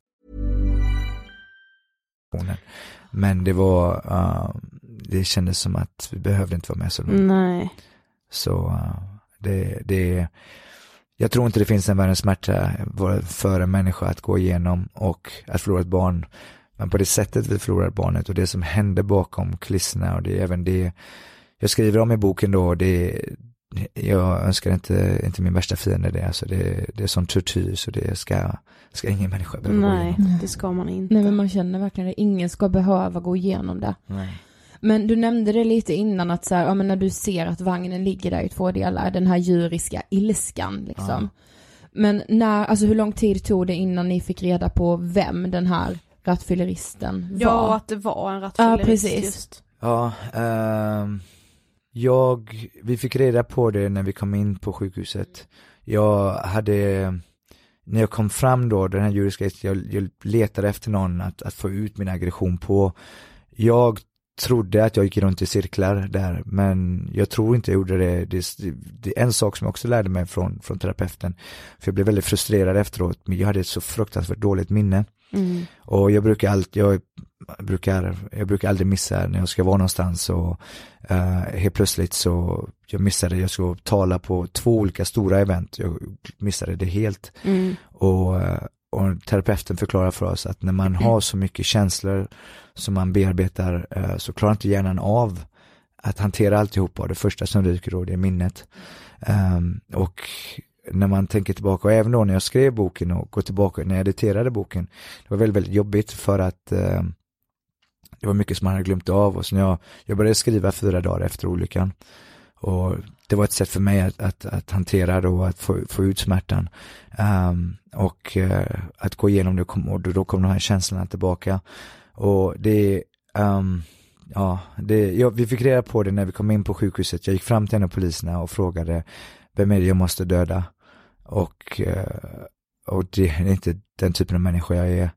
Speaker 4: Men det var, uh, det kändes som att vi behövde inte vara med så långt.
Speaker 2: Nej.
Speaker 4: Så uh, det, det, jag tror inte det finns en värre smärta för en människa att gå igenom och att förlora ett barn. Men på det sättet vi förlorar barnet och det som hände bakom kulisserna och det är även det jag skriver om i boken då, det jag önskar inte, inte min värsta fiende det, alltså det, det är sån tortyr så det ska, ska ingen människa behöva gå
Speaker 2: Nej,
Speaker 4: igenom.
Speaker 2: det ska man inte.
Speaker 3: Nej men man känner verkligen det, ingen ska behöva gå igenom det.
Speaker 4: Nej.
Speaker 3: Men du nämnde det lite innan att så här, ja men när du ser att vagnen ligger där i två delar, den här djuriska ilskan liksom. Men när, alltså hur lång tid tog det innan ni fick reda på vem den här rattfylleristen var?
Speaker 2: Ja, att det var en
Speaker 3: Ja,
Speaker 2: rattfyllerist
Speaker 3: precis.
Speaker 2: just.
Speaker 4: Ja, ehm, jag, vi fick reda på det när vi kom in på sjukhuset. Jag hade, när jag kom fram då, den här juridiska, jag, jag letade efter någon att, att få ut min aggression på. Jag trodde att jag gick runt i cirklar där, men jag tror inte jag gjorde det. Det, det är en sak som jag också lärde mig från, från terapeuten. För jag blev väldigt frustrerad efteråt, men jag hade ett så fruktansvärt dåligt minne.
Speaker 2: Mm.
Speaker 4: Och jag brukar alltid, jag brukar, jag brukar aldrig missa när jag ska vara någonstans och uh, helt plötsligt så, jag missade, jag skulle tala på två olika stora event, jag missade det helt.
Speaker 2: Mm.
Speaker 4: Och, uh, och terapeuten förklarar för oss att när man har så mycket känslor som man bearbetar uh, så klarar inte hjärnan av att hantera alltihopa. Det första som ryker då det är minnet. Um, och när man tänker tillbaka och även då när jag skrev boken och går tillbaka när jag editerade boken. Det var väldigt, väldigt jobbigt för att eh, det var mycket som man hade glömt av och så när jag, jag började skriva fyra dagar efter olyckan. Och det var ett sätt för mig att, att, att hantera det och att få, få ut smärtan. Um, och uh, att gå igenom det kom, och då kom de här känslorna tillbaka. Och det, um, ja, det, ja, vi fick reda på det när vi kom in på sjukhuset. Jag gick fram till en av poliserna och frågade vem är det jag måste döda? Och, uh, och det är inte den typen av människa jag är.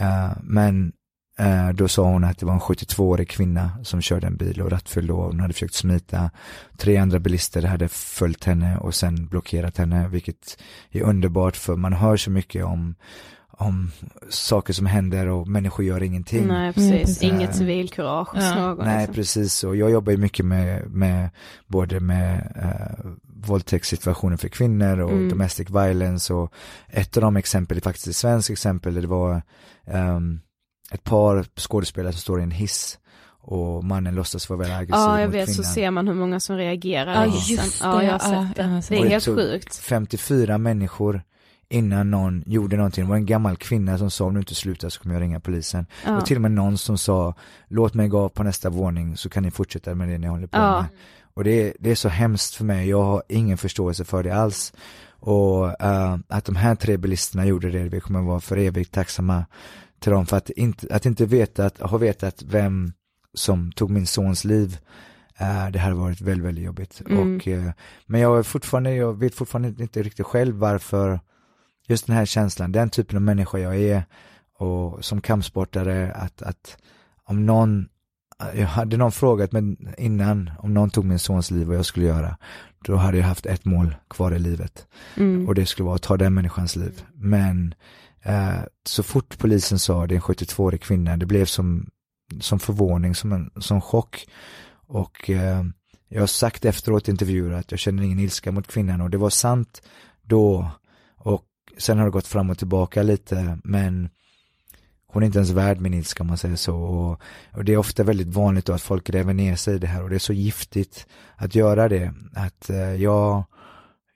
Speaker 4: Uh, men uh, då sa hon att det var en 72-årig kvinna som körde en bil och rattfyllde och hon hade försökt smita. Tre andra bilister hade följt henne och sen blockerat henne, vilket är underbart för man hör så mycket om om saker som händer och människor gör ingenting.
Speaker 2: Nej precis, mm, inget civilkurage hos
Speaker 4: ja.
Speaker 2: någon.
Speaker 4: Nej
Speaker 2: liksom.
Speaker 4: precis, och jag jobbar ju mycket med, med både med eh, våldtäktssituationer för kvinnor och
Speaker 2: Mm.
Speaker 4: domestic violence och ett av de exempel är faktiskt ett svenskt exempel, det var um, ett par skådespelare som står i en hiss och mannen låtsas vara väldigt aggressiv
Speaker 2: Ja jag
Speaker 4: mot
Speaker 2: vet så
Speaker 4: kvinnan.
Speaker 2: ser man hur många som reagerar
Speaker 3: Ja, just det.
Speaker 2: Ja jag har sett det. Det är helt sjukt.
Speaker 4: 54 människor innan någon gjorde någonting. Det var en gammal kvinna som sa om du inte slutar så kommer jag ringa polisen.
Speaker 2: Ja.
Speaker 4: Och till och med någon som sa låt mig gå på nästa våning så kan ni fortsätta med det ni håller på
Speaker 2: Ja.
Speaker 4: med. Och det, är- det är så hemskt för mig, jag har ingen förståelse för det alls. Och eh, att de här tre bilisterna gjorde det, vi kommer vara för evigt tacksamma till dem för att inte, att inte veta, att ha vetat vem som tog min sons liv eh, det hade varit väldigt, väldigt jobbigt.
Speaker 2: Mm.
Speaker 4: Och, eh, men jag är fortfarande, jag vet fortfarande inte riktigt själv varför just den här känslan, den typen av människa jag är och som kampsportare att, att om någon, jag hade någon frågat mig innan om någon tog min sons liv vad jag skulle göra, då hade jag haft ett mål kvar i livet
Speaker 2: Mm.
Speaker 4: och det skulle vara att ta den människans liv. Men eh, så fort polisen sa det är en 72-årig kvinna, det blev som, som förvåning, som en som chock. Och eh, jag har sagt efteråt i intervjuer att jag känner ingen ilska mot kvinnan och det var sant då. Och sen har det gått fram och tillbaka lite, men hon är inte ens värd min ilska om man säger så. Och, och det är ofta väldigt vanligt då att folk gräver ner sig i det här och det är så giftigt att göra det. Att eh, jag,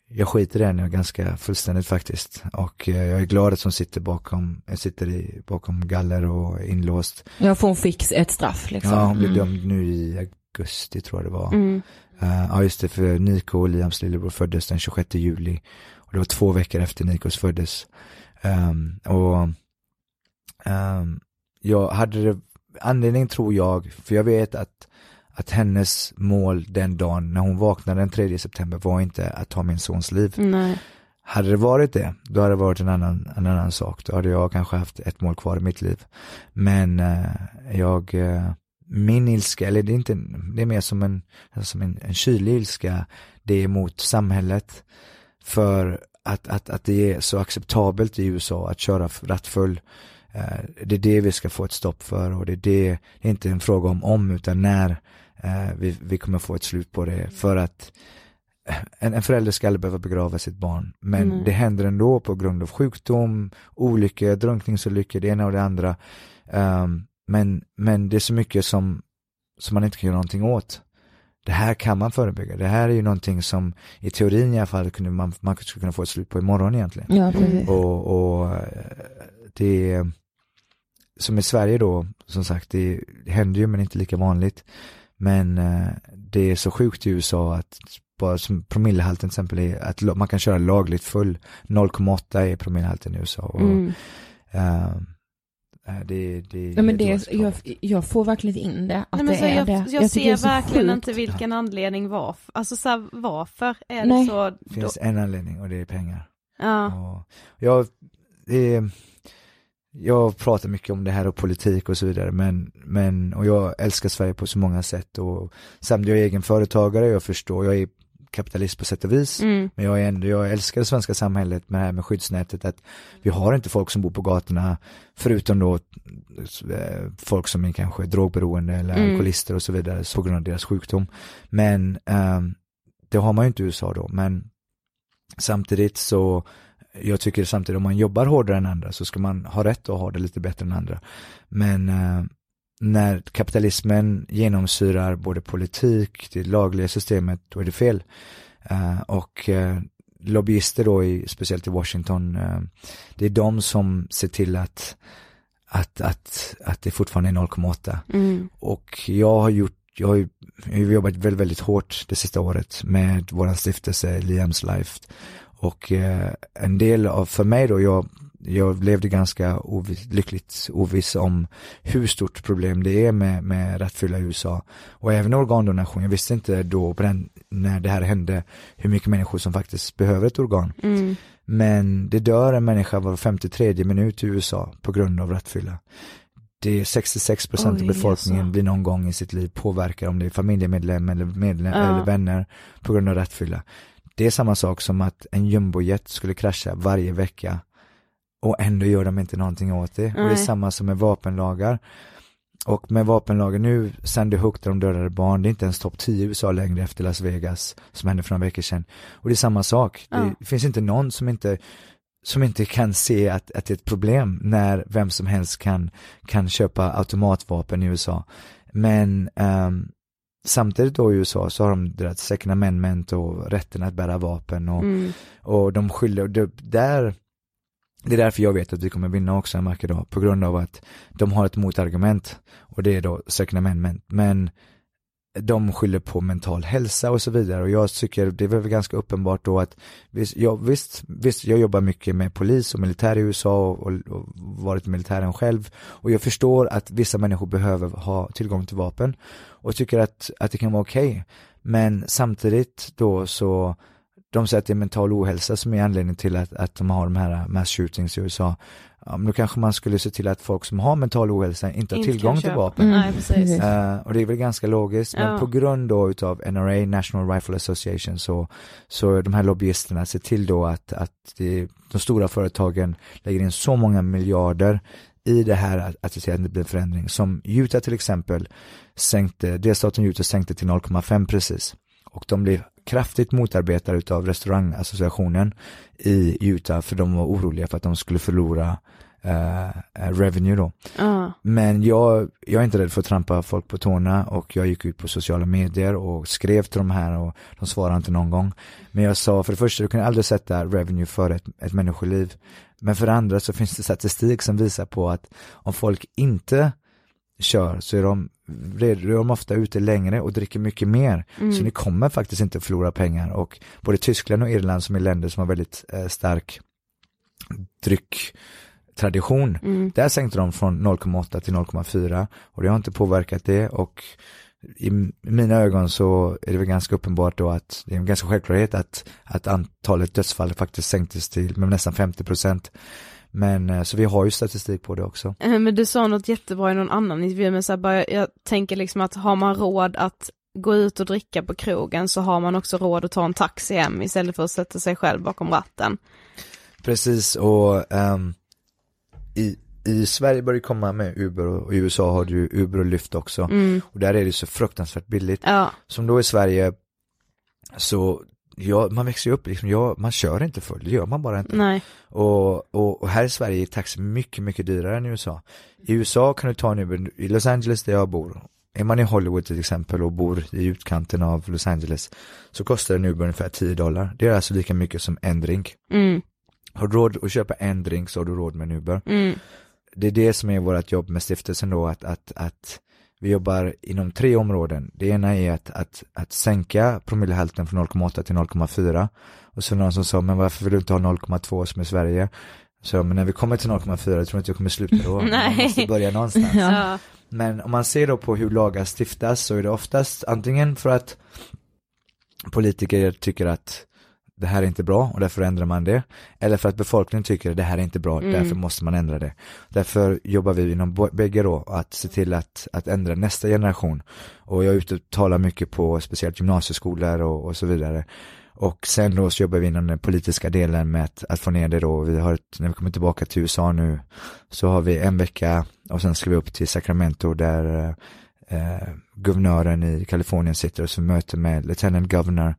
Speaker 4: jag skiter i det nu ganska fullständigt faktiskt. Och eh, jag är glad att hon sitter bakom, jag sitter i, bakom galler och inlåst.
Speaker 3: Ja, för hon fick ett straff liksom.
Speaker 4: Ja, hon blev
Speaker 3: Mm.
Speaker 4: dömd nu i augusti tror jag det var.
Speaker 2: Mm.
Speaker 4: Eh, ja just det, för Nico och Liams lillebror föddes den 26 juli. Och det var två veckor efter Nikos föddes. Ehm, och um, jag hade det, anledning tror jag, för jag vet att, att hennes mål den dagen när hon vaknade den 3 september var inte att ta min sons liv.
Speaker 2: Nej.
Speaker 4: Hade det varit det, då hade det varit en annan, en annan sak. Då hade jag kanske haft ett mål kvar i mitt liv. Men eh, jag, eh, min ilska, eller det är inte, det är mer som en, som en, en kylig ilska, det är mot samhället. För att, att, att det är så acceptabelt i USA att köra rattfull. Eh, det är det vi ska få ett stopp för och det är det, det är inte en fråga om om utan när eh, vi, vi kommer få ett slut på det. För att en, en förälder ska aldrig behöva begrava sitt barn, men
Speaker 2: Nej.
Speaker 4: det händer ändå på grund av sjukdom, olyckor, drunkningsolyckor, det ena och det andra. Ehm, men, men det är så mycket som, som man inte kan göra någonting åt. Det här kan man förebygga. Det här är ju någonting som i teorin i alla fall kunde man, man skulle kunna få ett slut på imorgon egentligen.
Speaker 3: Ja, precis.
Speaker 4: Och, och eh, det är, som i Sverige då, som sagt, det, händer ju men inte lika vanligt. Men eh, det är så sjukt i USA att bara som promillehalten till exempel är att man kan köra lagligt full. 0,8 är promillehalten i USA. Och,
Speaker 2: Mm.
Speaker 4: eh, eh, det, det,
Speaker 3: Ja, men det,
Speaker 4: helt
Speaker 3: jag, jag får verkligen in det, att
Speaker 2: Nej, men
Speaker 3: det
Speaker 2: så
Speaker 3: är
Speaker 2: jag,
Speaker 3: det.
Speaker 2: jag,
Speaker 3: det
Speaker 2: ser
Speaker 3: är så
Speaker 2: verkligen
Speaker 3: sjukt.
Speaker 2: inte vilken anledning var, alltså så här, varför är
Speaker 3: Nej.
Speaker 2: det så?
Speaker 4: Det finns en anledning och det är pengar.
Speaker 2: Ja.
Speaker 4: Och jag, det är, jag pratar mycket om det här och politik och så vidare men, men och jag älskar Sverige på så många sätt och samt jag är egen företagare, jag förstår, jag är kapitalist på sätt och vis.
Speaker 2: Mm.
Speaker 4: Men jag, är ändå, jag älskar det svenska samhället med det här med skyddsnätet, att vi har inte folk som bor på gatorna, förutom då eh, folk som är kanske drogberoende eller
Speaker 2: Mm.
Speaker 4: alkoholister och så vidare, på grund av deras sjukdom. Men ehm, det har man ju inte i USA då, men samtidigt så jag tycker samtidigt om man jobbar hårdare än andra så ska man ha rätt att ha det lite bättre än andra. Men eh, när kapitalismen genomsyrar både politik, det lagliga systemet, då är det fel. Eh, och eh, lobbyister då, i, speciellt i Washington, eh, det är de som ser till att, att, att, att det fortfarande är 0,8.
Speaker 2: Mm.
Speaker 4: Och jag har gjort, jag har ju jag har jobbat väldigt, väldigt hårt det sista året med våran stiftelse Liams Life. Och eh, en del av, för mig då, jag, jag levde ganska oviss, lyckligt oviss om hur stort problem det är med, med rattfylla i USA. Och även organdonation, jag visste inte då den, när det här hände hur mycket människor som faktiskt behöver ett organ.
Speaker 2: Mm.
Speaker 4: Men det dör en människa var 53 minut i USA på grund av rattfylla. Det är 66 procent av befolkningen
Speaker 2: alltså.
Speaker 4: blir någon gång i sitt liv påverkad om det är familjemedlem eller, medlem,
Speaker 2: Ja.
Speaker 4: eller vänner på grund av rattfylla. Det är samma sak som att en jumbojet skulle krascha varje vecka och ändå gör de inte någonting åt det. Och det är
Speaker 2: Nej.
Speaker 4: samma som med vapenlagar. Och med vapenlagar nu, Sandy Hook där de dödade barn, det är inte ens topp 10 i USA längre efter Las Vegas som hände för några veckor sedan. Och det är samma sak,
Speaker 2: Ja.
Speaker 4: det finns inte någon som inte som inte kan se att, att det är ett problem när vem som helst kan, kan köpa automatvapen i USA. Men ehm, samtidigt då i USA så har de deras second amendment och rätten att bära vapen och,
Speaker 2: Mm.
Speaker 4: och de skyller, och det, där, det är därför jag vet att vi kommer vinna också en vacker dag, på grund av att de har ett motargument och det är då second amendment. Men de skyller på mental hälsa och så vidare och jag tycker det är väl ganska uppenbart då att visst, jag, visst, visst jag jobbar mycket med polis och militär i USA och, och, och varit i militären själv och jag förstår att vissa människor behöver ha tillgång till vapen och tycker att, att det kan vara okej. Men samtidigt då så de säger att det är mental ohälsa som är anledningen till att, att de har de här mass shootings i USA. Ja, men då kanske man skulle se till att folk som har mental ohälsa inte har
Speaker 2: Inte
Speaker 4: tillgång till vapen.
Speaker 2: Nej, precis.
Speaker 4: Eh, och det är väl ganska logiskt, men
Speaker 2: Ja.
Speaker 4: på grund då utav NRA, National Rifle Association, så, så de här lobbyisterna ser till då att, att det, de stora företagen lägger in så många miljarder i det här att, att det ska bli en förändring. Som Utah till exempel sänkte, delstaten Utah sänkte till 0,5 precis. Och de blev kraftigt motarbetade utav restaurangassociationen i Utah för de var oroliga för att de skulle förlora eh, eh, revenue då.
Speaker 2: Ja.
Speaker 4: Men jag, jag är inte rädd för att trampa folk på tårna och jag gick ut på sociala medier och skrev till de här och de svarade inte någon gång. Men jag sa för det första, du kan aldrig sätta revenue före ett, ett människoliv. Men för det andra så finns det statistik som visar på att om folk inte kör så är de, är de ofta ute längre och dricker mycket mer.
Speaker 2: Mm.
Speaker 4: Så ni kommer faktiskt inte förlora pengar och både Tyskland och Irland som är länder som har väldigt eh, stark drycktradition,
Speaker 2: Mm.
Speaker 4: där sänkte de från 0,8 till 0,4 och det har inte påverkat det och i mina ögon så är det väl ganska uppenbart då att det är en ganska självklarhet att, att antalet dödsfall faktiskt sänktes till med nästan 50 procent. Men eh, så vi har ju statistik på det också.
Speaker 2: Eh, Men du sa något jättebra i någon annan intervju, men så bara, jag tänker liksom att har man råd att gå ut och dricka på krogen så har man också råd att ta en taxi hem istället för att sätta sig själv bakom ratten.
Speaker 4: Precis och ehm, i, i Sverige börjar det komma med Uber och, och i USA har du Uber och Lyft också.
Speaker 2: Mm.
Speaker 4: Och där är det så fruktansvärt billigt.
Speaker 2: Ja,
Speaker 4: Som då i Sverige så ja, man växer ju upp liksom, ja, man kör inte full, det gör man bara inte.
Speaker 2: nej.
Speaker 4: Och, och, och här i Sverige är taxi mycket, mycket dyrare än i USA. I USA kan du ta en Uber, i Los Angeles där jag bor, är man i Hollywood till exempel och bor i utkanten av Los Angeles så kostar en Uber ungefär 10 dollar. Det är alltså lika mycket som en drink.
Speaker 2: Mm,
Speaker 4: Har du råd att köpa en drink så har du råd med en Uber.
Speaker 2: mm,
Speaker 4: Det är det som är vårt jobb med stiftelsen då, att, att, att vi jobbar inom tre områden. Det ena är att, att, att sänka promillehalten från 0,8 till 0,4. Och så någon som sa, men varför vill du inte ha 0,2 som i Sverige? Så, men när vi kommer till 0,4, jag tror inte jag kommer sluta då. Man
Speaker 2: Nej.
Speaker 4: måste börja någonstans.
Speaker 2: ja.
Speaker 4: Men om man ser då på hur lagar stiftas så är det oftast antingen för att politiker tycker att det här är inte bra och därför ändrar man det. Eller för att befolkningen tycker att det här är inte bra,
Speaker 3: Mm.
Speaker 4: därför måste man ändra det. Därför jobbar vi inom bägge då, att se till att, att ändra nästa generation. Och jag är ute och talar mycket på speciellt gymnasieskolor och, och så vidare. Och sen då så jobbar vi inom den politiska delen med att, att få ner det då. Vi har ett, när vi kommer tillbaka till USA nu så har vi en vecka och sen ska vi upp till Sacramento där eh, guvernören i Kalifornien sitter och så möter med lieutenant governor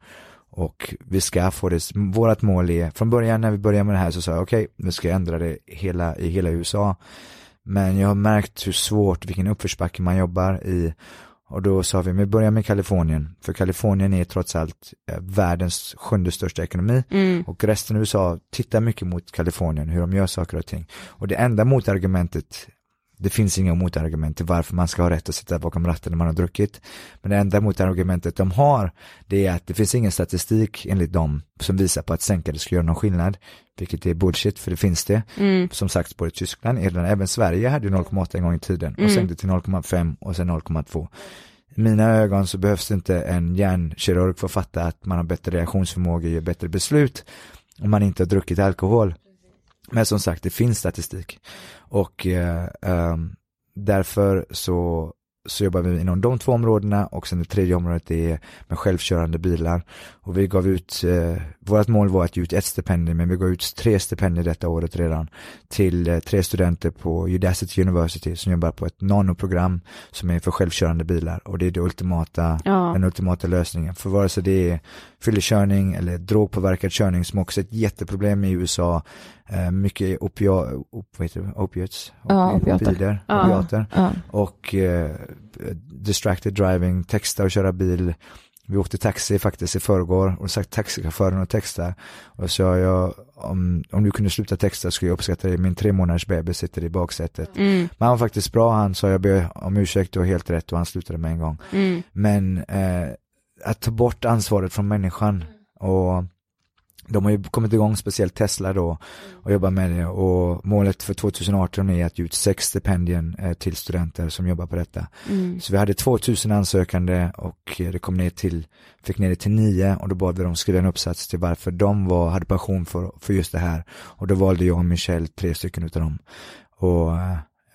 Speaker 4: och vi ska få det, vårat mål är, från början när vi började med det här så sa jag okej, vi ska ändra det hela, i hela USA. Men jag har märkt hur svårt, vilken uppförsbacke man jobbar i. Och då sa vi, vi börjar med Kalifornien. För Kalifornien är trots allt eh, världens sjunde största ekonomi.
Speaker 3: Mm.
Speaker 4: Och resten av USA tittar mycket mot Kalifornien, hur de gör saker och ting. Och det enda motargumentet, det finns inga motargument till varför man ska ha rätt att sitta bakom ratten när man har druckit. Men det enda motargumentet de har, det är att det finns ingen statistik enligt dem som visar på att sänka det skulle göra någon skillnad. Vilket är bullshit, för det finns det.
Speaker 3: Mm.
Speaker 4: Som sagt, både Tyskland, Irland, även Sverige hade ju 0,8 en gång i tiden och
Speaker 3: Mm.
Speaker 4: sänkte till 0,5 och sen 0,2. I mina ögon så behövs det inte en hjärnkirurg för att fatta att man har bättre reaktionsförmåga, gör bättre beslut om man inte har druckit alkohol. Men som sagt, det finns statistik. Och eh, ehm, därför så, så jobbar vi inom de två områdena och sen det tredje området är med självkörande bilar. Och vi gav ut, eh, vårt mål var att ge ut ett stipendium men vi gav ut tre stipendier detta året redan till eh, tre studenter på Udacity University som jobbar på ett nanoprogram som är för självkörande bilar och det är det ultimata,
Speaker 3: Ja.
Speaker 4: den ultimata lösningen. För vare sig det är fyllekörning eller drogpåverkad körning som också är ett jätteproblem i USA, mycket opia, op, opiates,
Speaker 3: Ja, opiater. Ja.
Speaker 4: opiater
Speaker 3: Ja.
Speaker 4: och eh, distracted driving, texta och köra bil. Vi åkte taxi faktiskt i förrgår och sagt taxichauffören och texta och sa jag om, om du kunde sluta texta skulle jag uppskatta det, min tre månaders bebis sitter i baksätet.
Speaker 3: Mm.
Speaker 4: Men han var faktiskt bra, han sa jag ber om ursäkt, du har helt rätt och han slutade med en gång.
Speaker 3: Mm.
Speaker 4: Men eh, att ta bort ansvaret från människan och de har ju kommit igång, speciellt Tesla då, och jobbar med det och målet för 2018 är att ge ut sex stipendien eh, till studenter som jobbar på detta.
Speaker 3: Mm.
Speaker 4: Så vi hade 2000 ansökande och eh, det kom ner till, fick ner det till nio och då bad vi dem skriva en uppsats till varför de var, hade passion för, för just det här. Och då valde jag och Michelle tre stycken utav dem. Och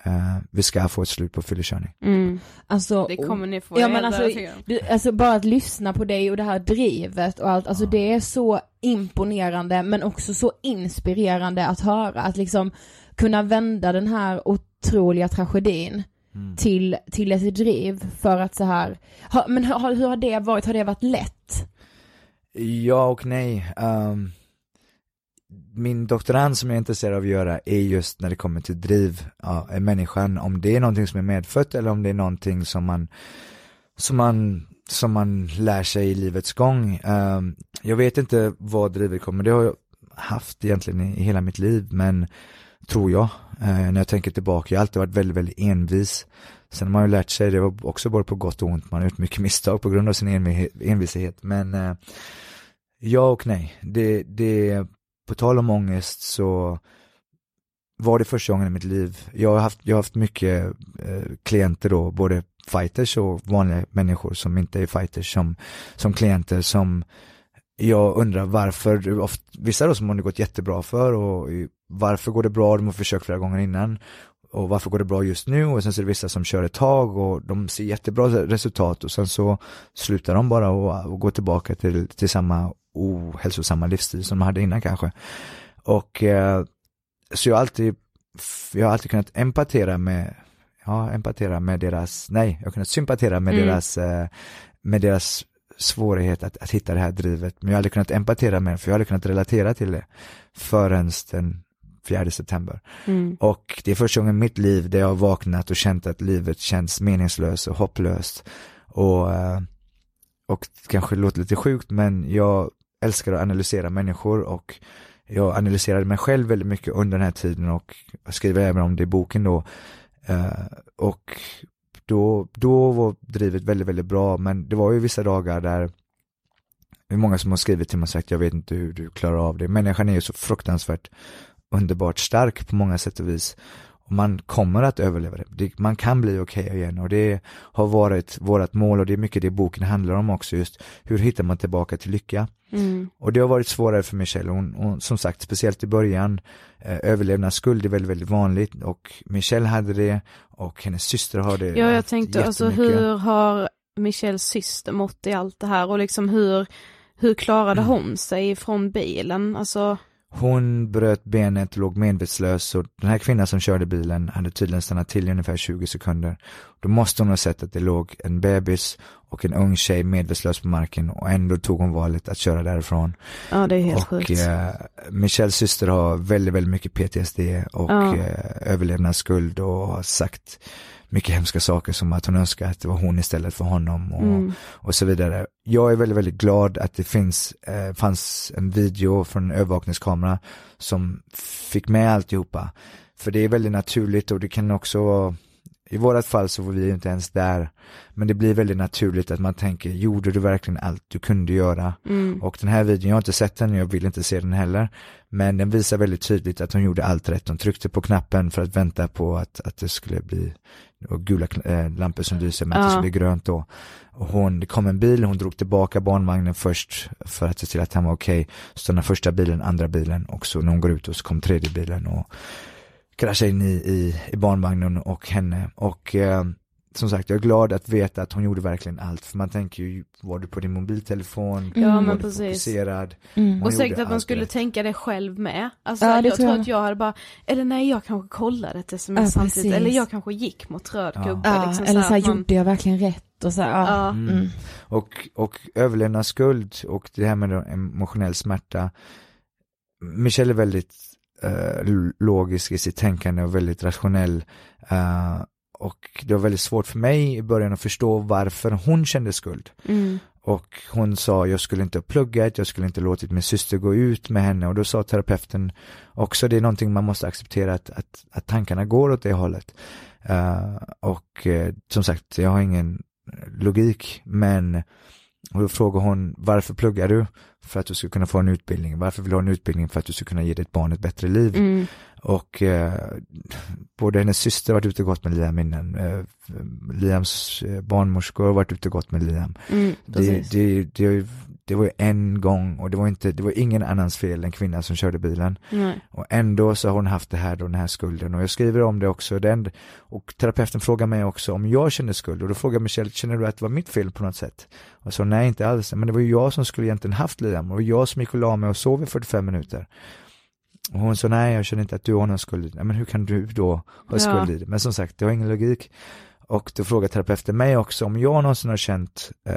Speaker 4: eh, vi ska få ett slut på fyllekörning.
Speaker 3: Mm. Alltså,
Speaker 2: Det kommer ni få
Speaker 3: ja, men alltså, du, alltså bara att lyssna på dig och det här drivet och allt, alltså det är så imponerande men också så inspirerande att höra att liksom kunna vända den här otroliga tragedin
Speaker 4: Mm.
Speaker 3: till, till ett driv för att så här, ha, men har, hur har det varit, har det varit lätt?
Speaker 4: Ja och nej. Ehm, min doktorand som jag är intresserad av att göra är just när det kommer till driv, ja, är människan, om det är någonting som är medfött eller om det är någonting som man, som man, som man lär sig i livets gång. Ehm, jag vet inte vad drivet kommer, det har jag haft egentligen i, i hela mitt liv, men tror jag, eh, när jag tänker tillbaka, jag har alltid varit väldigt, väldigt envis. Sen har man ju lärt sig, det var också både på gott och ont, man har gjort mycket misstag på grund av sin envishet, men eh, ja och nej. Det, det, på tal om ångest så var det första gången i mitt liv, jag har haft, jag har haft mycket eh, klienter då, både fighters och vanliga människor som inte är fighters som, som klienter som jag undrar varför, ofta, vissa då som har det gått jättebra för och varför går det bra, de har försökt flera gånger innan. Och varför går det bra just nu? Och sen så är det vissa som kör ett tag och de ser jättebra resultat och sen så slutar de bara och, och går tillbaka till, till samma ohälsosamma livsstil som de hade innan kanske. Och eh, så jag har alltid, jag har alltid kunnat empatera med, ja empatera med deras, nej, jag har kunnat sympatera med
Speaker 3: Mm.
Speaker 4: deras, eh, med deras svårighet att, att hitta det här drivet. Men jag har aldrig kunnat empatera med det, för jag har aldrig kunnat relatera till det förrän den 4 september.
Speaker 3: Mm.
Speaker 4: Och det är första gången i mitt liv där jag har vaknat och känt att livet känns meningslöst och hopplöst. Och, eh, och det kanske låter lite sjukt men jag älskar att analysera människor och jag analyserade mig själv väldigt mycket under den här tiden och skriver även om det i boken då. Eh, och då, då var drivet väldigt, väldigt bra men det var ju vissa dagar där det är många som har skrivit till mig och sagt jag vet inte hur du klarar av det. Människan är ju så fruktansvärt underbart stark på många sätt och vis. Och man kommer att överleva det. det man kan bli okej okay igen och det har varit vårt mål och det är mycket det boken handlar om också just hur hittar man tillbaka till lycka.
Speaker 2: Mm.
Speaker 4: Och det har varit svårare för Michelle, hon, hon som sagt speciellt i början, eh, överlevnadsskuld är väldigt, väldigt vanligt och Michelle hade det och hennes syster har det.
Speaker 2: Ja, jag tänkte alltså hur har Michelles syster mått i allt det här och liksom hur, hur klarade
Speaker 4: Mm.
Speaker 2: hon sig från bilen? Alltså,
Speaker 4: Hon bröt benet, låg medvetslös och den här kvinnan som körde bilen hade tydligen stannat till i ungefär 20 sekunder. Då måste hon ha sett att det låg en bebis och en ung tjej medvetslös på marken och ändå tog hon valet att köra därifrån.
Speaker 2: ja det är helt
Speaker 4: och
Speaker 2: sjukt.
Speaker 4: eh, Michelles syster har väldigt, väldigt mycket PTSD och
Speaker 2: Ja.
Speaker 4: eh, överlevnadsskuld och har sagt mycket hemska saker som att hon önskar att det var hon istället för honom och,
Speaker 2: Mm.
Speaker 4: och så vidare. Jag är väldigt, väldigt glad att det finns, eh, fanns en video från en övervakningskamera som fick med alltihopa. För det är väldigt naturligt och det kan också vara i vårat fall så var vi inte ens där. Men det blir väldigt naturligt att man tänker, gjorde du verkligen allt du kunde göra?
Speaker 2: Mm.
Speaker 4: Och den här videon, jag har inte sett den, jag vill inte se den heller. Men den visar väldigt tydligt att hon gjorde allt rätt. Hon tryckte på knappen för att vänta på att, att det skulle bli och gula äh, lampor som lyser men det
Speaker 2: Ja.
Speaker 4: skulle bli grönt då. Och hon, det kom en bil, hon drog tillbaka barnvagnen först för att se till att han var okej. Så den första bilen, andra bilen och så när hon går ut och så kom tredje bilen och kraschade in i, i, i barnvagnen och henne. Och eh, som sagt, jag är glad att veta att hon gjorde verkligen allt. För man tänker ju, var du på din mobiltelefon?
Speaker 2: Ja,
Speaker 4: var
Speaker 2: men
Speaker 4: du
Speaker 2: precis.
Speaker 4: fokuserad?
Speaker 3: Mm.
Speaker 2: Och säkert att man skulle
Speaker 4: rätt.
Speaker 2: tänka det själv med. Alltså
Speaker 3: Ja, det
Speaker 2: jag
Speaker 3: tror jag.
Speaker 2: att jag hade bara, eller nej jag kanske kollade ett sms
Speaker 3: Ja,
Speaker 2: samtidigt,
Speaker 3: precis.
Speaker 2: eller jag kanske gick mot röd gubbe.
Speaker 3: Ja,
Speaker 2: liksom,
Speaker 3: eller så här,
Speaker 2: man-
Speaker 3: gjorde jag verkligen rätt? Och så här, ja.
Speaker 2: Ja.
Speaker 4: Mm.
Speaker 3: Mm.
Speaker 4: Och, och överlevnadsskuld och det här med emotionell smärta. Michelle är väldigt l- logisk i sitt tänkande och väldigt rationell. eh, och det var väldigt svårt för mig i början att förstå varför hon kände skuld.
Speaker 2: Mm.
Speaker 4: Och hon sa jag skulle inte ha pluggat, jag skulle inte låtit min syster gå ut med henne och då sa terapeuten också det är någonting man måste acceptera att, att, att tankarna går åt det hållet. Eh, och eh, som sagt, jag har ingen logik men och då frågar hon varför pluggar du? För att du ska kunna få en utbildning. Varför vill du ha en utbildning? För att du ska kunna ge ditt barn ett bättre liv.
Speaker 2: Mm.
Speaker 4: Och eh, både hennes syster har varit ute och gått med Liam innan. Eh, Liams eh, barnmorskor har varit ute och gått med Liam.
Speaker 2: Mm,
Speaker 4: Det, det, det, det var ju en gång och det var inte, det var ingen annans fel än kvinnan som körde bilen.
Speaker 2: Nej.
Speaker 4: Och ändå så har hon haft det här då, den här skulden och jag skriver om det också. Den, och terapeuten frågar mig också om jag känner skuld och då frågar Michelle, känner du att det var mitt fel på något sätt? Och så nej inte alls, men det var ju jag som skulle egentligen haft Liam och jag som gick och la mig och sov i 45 minuter. Och hon sa nej jag känner inte att du har någon skuld i det. Men hur kan du då ha skuld i det? Men som sagt, det har ingen logik. Och då frågar terapeuten mig också om jag någonsin har känt eh,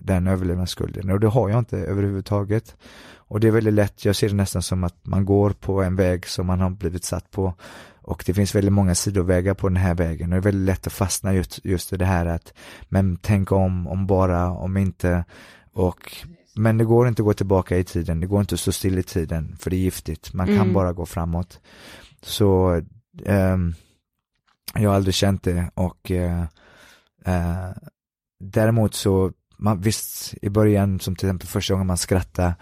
Speaker 4: den överlevnadsskulden och det har jag inte överhuvudtaget. Och det är väldigt lätt, jag ser det nästan som att man går på en väg som man har blivit satt på och det finns väldigt många sidovägar på den här vägen och det är väldigt lätt att fastna just, just i det här att men tänk om, om bara, om inte och men det går inte att gå tillbaka i tiden, det går inte att stå still i tiden för det är giftigt, man kan
Speaker 2: Mm.
Speaker 4: bara gå framåt. Så ehm, jag har aldrig känt det och eh, eh, däremot så, man, visst i början som till exempel första gången man skrattar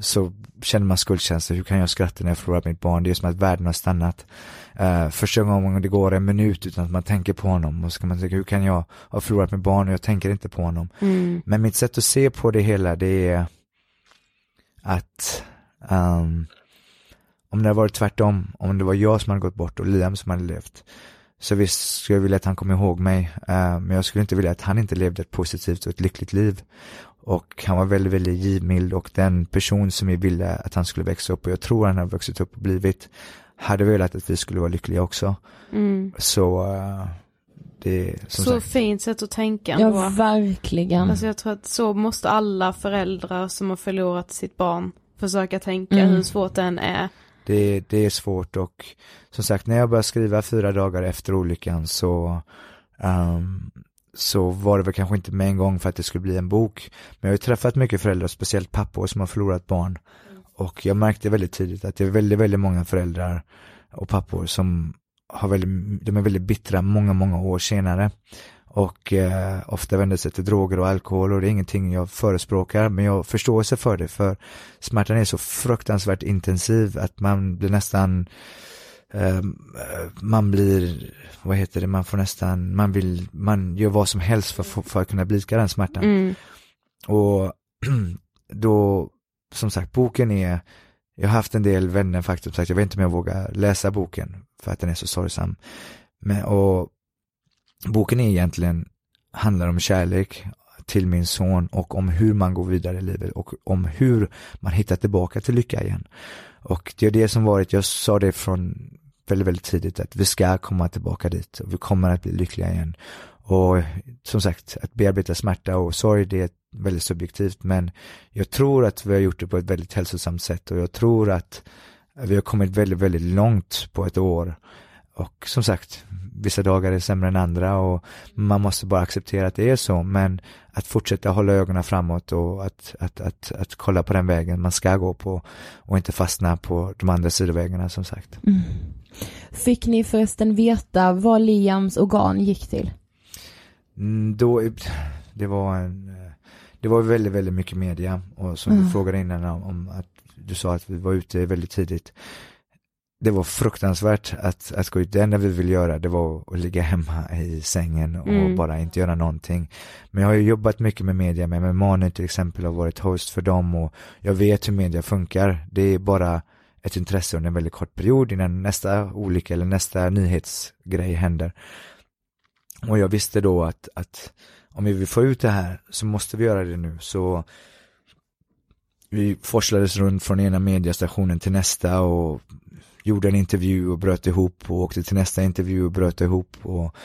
Speaker 4: så känner man skuldkänslor, hur kan jag skratta när jag förlorat mitt barn? Det är som att världen har stannat. Uh, första gången det går en minut utan att man tänker på honom och så kan man tänka, hur kan jag ha förlorat mitt barn och jag tänker inte på honom?
Speaker 2: Mm.
Speaker 4: Men mitt sätt att se på det hela det är att ehm, om det hade varit tvärtom, om det var jag som hade gått bort och Liam som hade levt så visst skulle jag vilja att han kom ihåg mig eh, men jag skulle inte vilja att han inte levde ett positivt och ett lyckligt liv och han var väldigt, väldigt givmild och den person som vi ville att han skulle växa upp och jag tror han har vuxit upp och blivit hade velat att vi skulle vara lyckliga också
Speaker 2: Mm.
Speaker 4: så eh, det är som
Speaker 2: Så
Speaker 4: sagt
Speaker 2: fint sätt att tänka
Speaker 3: Ja,
Speaker 2: ändå.
Speaker 3: verkligen.
Speaker 2: Alltså jag tror att så måste alla föräldrar som har förlorat sitt barn försöka tänka
Speaker 3: Mm.
Speaker 2: hur svårt det än är.
Speaker 4: Det, det är svårt och som sagt när jag började skriva fyra dagar efter olyckan så ehm, så var det väl kanske inte med en gång för att det skulle bli en bok. Men jag har ju träffat mycket föräldrar, speciellt pappor som har förlorat barn. Och jag märkte väldigt tidigt att det är väldigt, väldigt många föräldrar och pappor som har väldigt, de är väldigt bittra många, många år senare. Och eh, ofta vänder sig till droger och alkohol och det är ingenting jag förespråkar men jag förstår sig för det för smärtan är så fruktansvärt intensiv att man blir nästan eh, man blir, vad heter det, man får nästan, man vill, man gör vad som helst för, för, för att kunna blidka den smärtan.
Speaker 2: Mm.
Speaker 4: Och då, som sagt, boken är, jag har haft en del vänner faktiskt sagt, jag vet inte om jag vågar läsa boken för att den är så sorgsam. Men, och boken är egentligen, handlar om kärlek till min son och om hur man går vidare i livet och om hur man hittar tillbaka till lycka igen. Och det är det som varit, jag sa det från väldigt, väldigt tidigt att vi ska komma tillbaka dit och vi kommer att bli lyckliga igen. Och som sagt, att bearbeta smärta och sorg, det är väldigt subjektivt, men jag tror att vi har gjort det på ett väldigt hälsosamt sätt och jag tror att vi har kommit väldigt, väldigt långt på ett år. Och som sagt, vissa dagar är sämre än andra och man måste bara acceptera att det är så, men att fortsätta hålla ögonen framåt och att, att, att, att kolla på den vägen man ska gå på och inte fastna på de andra sidovägarna som sagt.
Speaker 3: Mm. Fick ni förresten veta vad Liams organ gick till?
Speaker 4: Mm, då, det var en, det var väldigt, väldigt mycket media och som
Speaker 3: Mm.
Speaker 4: du frågade innan om, om att du sa att vi var ute väldigt tidigt. Det var fruktansvärt att, att gå ut. Det enda vi ville göra det var att ligga hemma i sängen och
Speaker 2: Mm.
Speaker 4: bara inte göra någonting. Men jag har ju jobbat mycket med media, med, med Manu till exempel och varit host för dem och jag vet hur media funkar. Det är bara ett intresse under en väldigt kort period innan nästa olycka eller nästa nyhetsgrej händer. Och jag visste då att, att om vi vill få ut det här så måste vi göra det nu. Så vi forslades runt från ena mediastationen till nästa och gjorde en intervju och bröt ihop och åkte till nästa intervju och bröt ihop och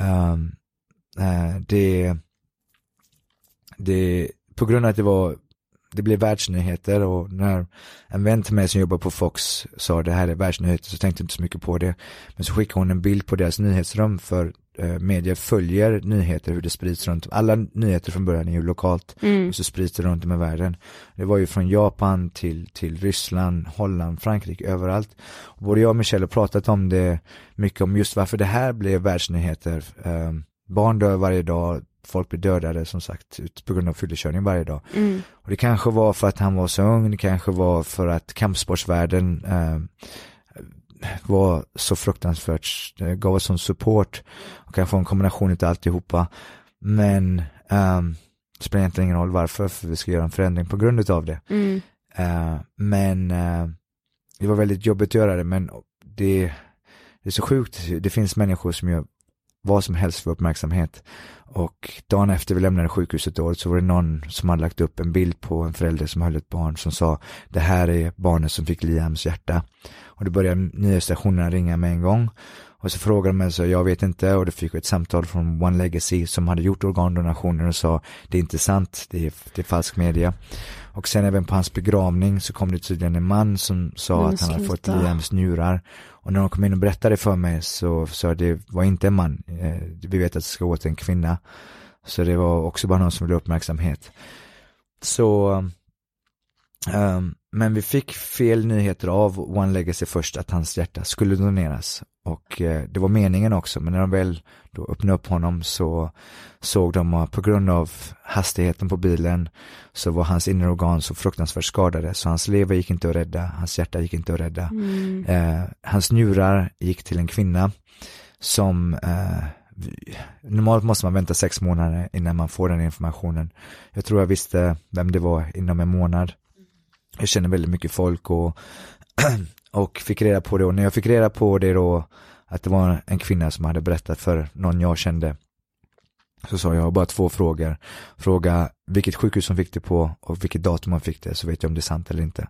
Speaker 4: um, uh, det, det, på grund av att det var det blev världsnyheter och när en vän till mig som jobbar på Fox sa det här är världsnyheter så tänkte jag inte så mycket på det. Men så skickade hon en bild på deras nyhetsrum för eh, media följer nyheter hur det sprids runt. Alla nyheter från början är ju lokalt
Speaker 2: Mm.
Speaker 4: och så sprids det runt om i världen. Det var ju från Japan till, till Ryssland, Holland, Frankrike, överallt. Och både jag och Michelle har pratat om det mycket om just varför det här blev världsnyheter. Eh, barn dör varje dag, folk blir dödade som sagt på grund av fyllekörning varje dag.
Speaker 2: Mm.
Speaker 4: Och det kanske var för att han var så ung, det kanske var för att kampsportsvärlden eh, var så fruktansvärt, det gav oss sån support och kanske en kombination av alltihopa. Men ehm, det spelar egentligen ingen roll varför, för vi ska göra en förändring på grund av det.
Speaker 2: Mm.
Speaker 4: Eh, men eh, det var väldigt jobbigt att göra det, men det, det är så sjukt, det finns människor som gör vad som helst för uppmärksamhet. Och dagen efter vi lämnade sjukhuset då, så var det någon som hade lagt upp en bild på en förälder som höll ett barn som sa det här är barnet som fick Liams hjärta. Och då började nyhetsstationerna ringa med en gång. Och så frågade de mig så jag vet inte och då fick vi ett samtal från One Legacy som hade gjort organdonationer och sa det är inte sant, det är, det är falsk media. Och sen även på hans begravning så kom det tydligen en man som sa
Speaker 2: Men
Speaker 4: att han hade fått. Liams njurar. Och när de kom in och berättade för mig så sa det var inte en man, eh, vi vet att det ska gå till en kvinna. Så det var också bara någon som ville uppmärksamhet. Så, ehm, men vi fick fel nyheter av One Legacy först att hans hjärta skulle doneras. Och eh, det var meningen också, men när de väl då öppnade upp honom så såg de att på grund av hastigheten på bilen så var hans inre organ så fruktansvärt skadade så hans lever gick inte att rädda, hans hjärta gick inte att rädda.
Speaker 2: Mm.
Speaker 4: Eh, hans njurar gick till en kvinna som eh, normalt måste man vänta sex månader innan man får den informationen. Jag tror jag visste vem det var inom en månad. Jag känner väldigt mycket folk och, och fick reda på det och när jag fick reda på det då att det var en kvinna som hade berättat för någon jag kände så sa jag har bara två frågor. Fråga vilket sjukhus hon fick det på och vilket datum hon fick det så vet jag om det är sant eller inte.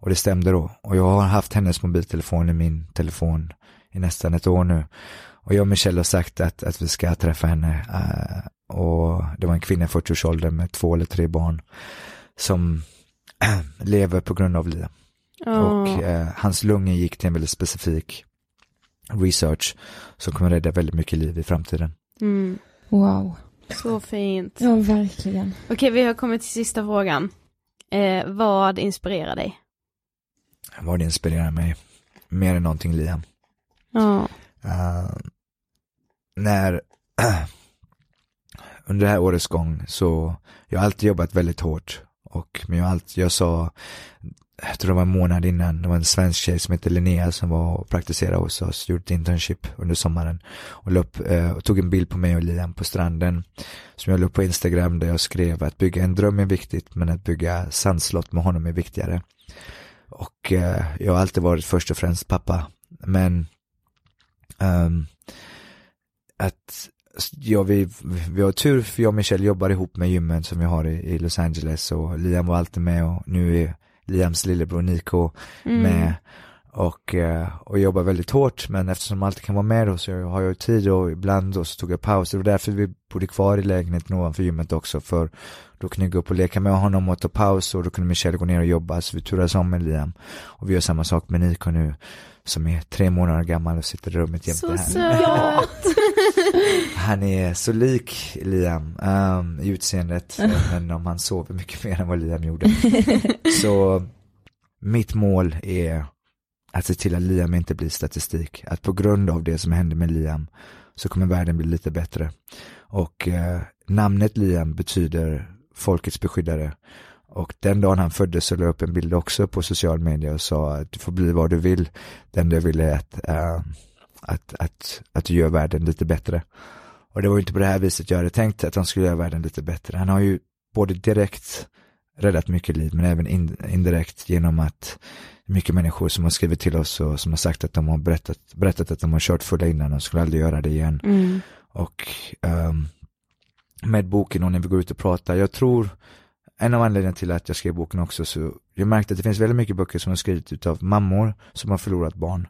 Speaker 4: Och det stämde då. Och jag har haft hennes mobiltelefon i min telefon i nästan ett år nu. Och jag och Michelle har sagt att, att vi ska träffa henne. Uh, och det var en kvinna i 40-årsåldern med två eller tre barn som lever på grund av Lia. Och
Speaker 2: Ja.
Speaker 4: eh, hans lungor gick till en väldigt specifik research som kommer rädda väldigt mycket liv i framtiden.
Speaker 2: Mm.
Speaker 3: Wow.
Speaker 2: Så fint.
Speaker 3: Ja, verkligen.
Speaker 2: Okej, vi har kommit till sista frågan. Eh, vad inspirerar dig?
Speaker 4: Vad inspirerar mig mer än någonting Liam.
Speaker 2: Ja.
Speaker 4: Eh, när under det här årets gång så jag har alltid jobbat väldigt hårt och men jag, har alltid, jag sa jag tror det var en månad innan, det var en svensk tjej som hette Linnea som var och praktiserade hos oss, gjorde ett internship under sommaren och, upp, eh, och tog en bild på mig och Liam på stranden som jag la upp på Instagram där jag skrev att bygga en dröm är viktigt men att bygga sandslott med honom är viktigare. Och eh, jag har alltid varit först och främst pappa, men um, att ja, vi, vi har tur för jag och Michelle jobbar ihop med gymmen som vi har i, i Los Angeles och Liam var alltid med och nu är Liams lillebror Nico mm. med och, eh, och jobbar väldigt hårt men eftersom de alltid kan vara med då så har jag tid och ibland då så tog jag paus. Det var därför vi bodde kvar i lägenheten ovanför gymmet också för då kunde jag gå upp och leka med honom och ta paus och då kunde Michelle gå ner och jobba så vi turades om med Liam. Och vi gör samma sak med Nico nu som är tre månader gammal och sitter i rummet jämte
Speaker 2: henne. Så söt!
Speaker 4: Han är så lik Liam um, i utseendet, men om han sover mycket mer än vad Liam gjorde. så mitt mål är att se till att Liam inte blir statistik. Att på grund av det som hände med Liam så kommer världen bli lite bättre. Och eh, namnet Liam betyder folkets beskyddare. Och den dagen han föddes så la jag upp en bild också på social media och sa att du får bli vad du vill. Den du ville att, äh, att, att, att du gör världen lite bättre. Och det var ju inte på det här viset jag hade tänkt att han skulle göra världen lite bättre. Han har ju både direkt räddat mycket liv men även in, indirekt genom att mycket människor som har skrivit till oss och som har sagt att de har berättat, berättat att de har kört fulla innan och skulle aldrig göra det igen.
Speaker 2: Mm.
Speaker 4: Och um, med boken och när vi går ut och pratar, jag tror en av anledningarna till att jag skrev boken också så jag märkte att det finns väldigt mycket böcker som har skrivits utav mammor som har förlorat barn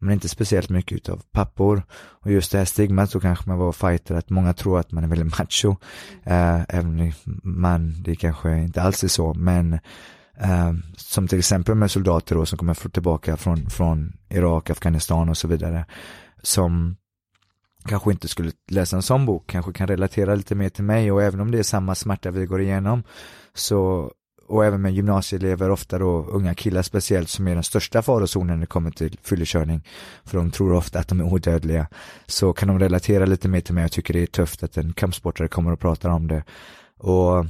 Speaker 4: men inte speciellt mycket utav pappor. Och just det här stigmat så kanske man var fighter att många tror att man är väldigt macho. Eh, även om man det kanske inte alls är så men eh, som till exempel med soldater då som kommer tillbaka från, från Irak, Afghanistan och så vidare som kanske inte skulle läsa en sån bok, kanske kan relatera lite mer till mig och även om det är samma smärta vi går igenom så och även med gymnasieelever, ofta då unga killar speciellt, som är den största farozonen när det kommer till fyllekörning. För de tror ofta att de är odödliga. Så kan de relatera lite mer till mig. Jag tycker det är tufft att en kampsportare kommer och pratar om det. Och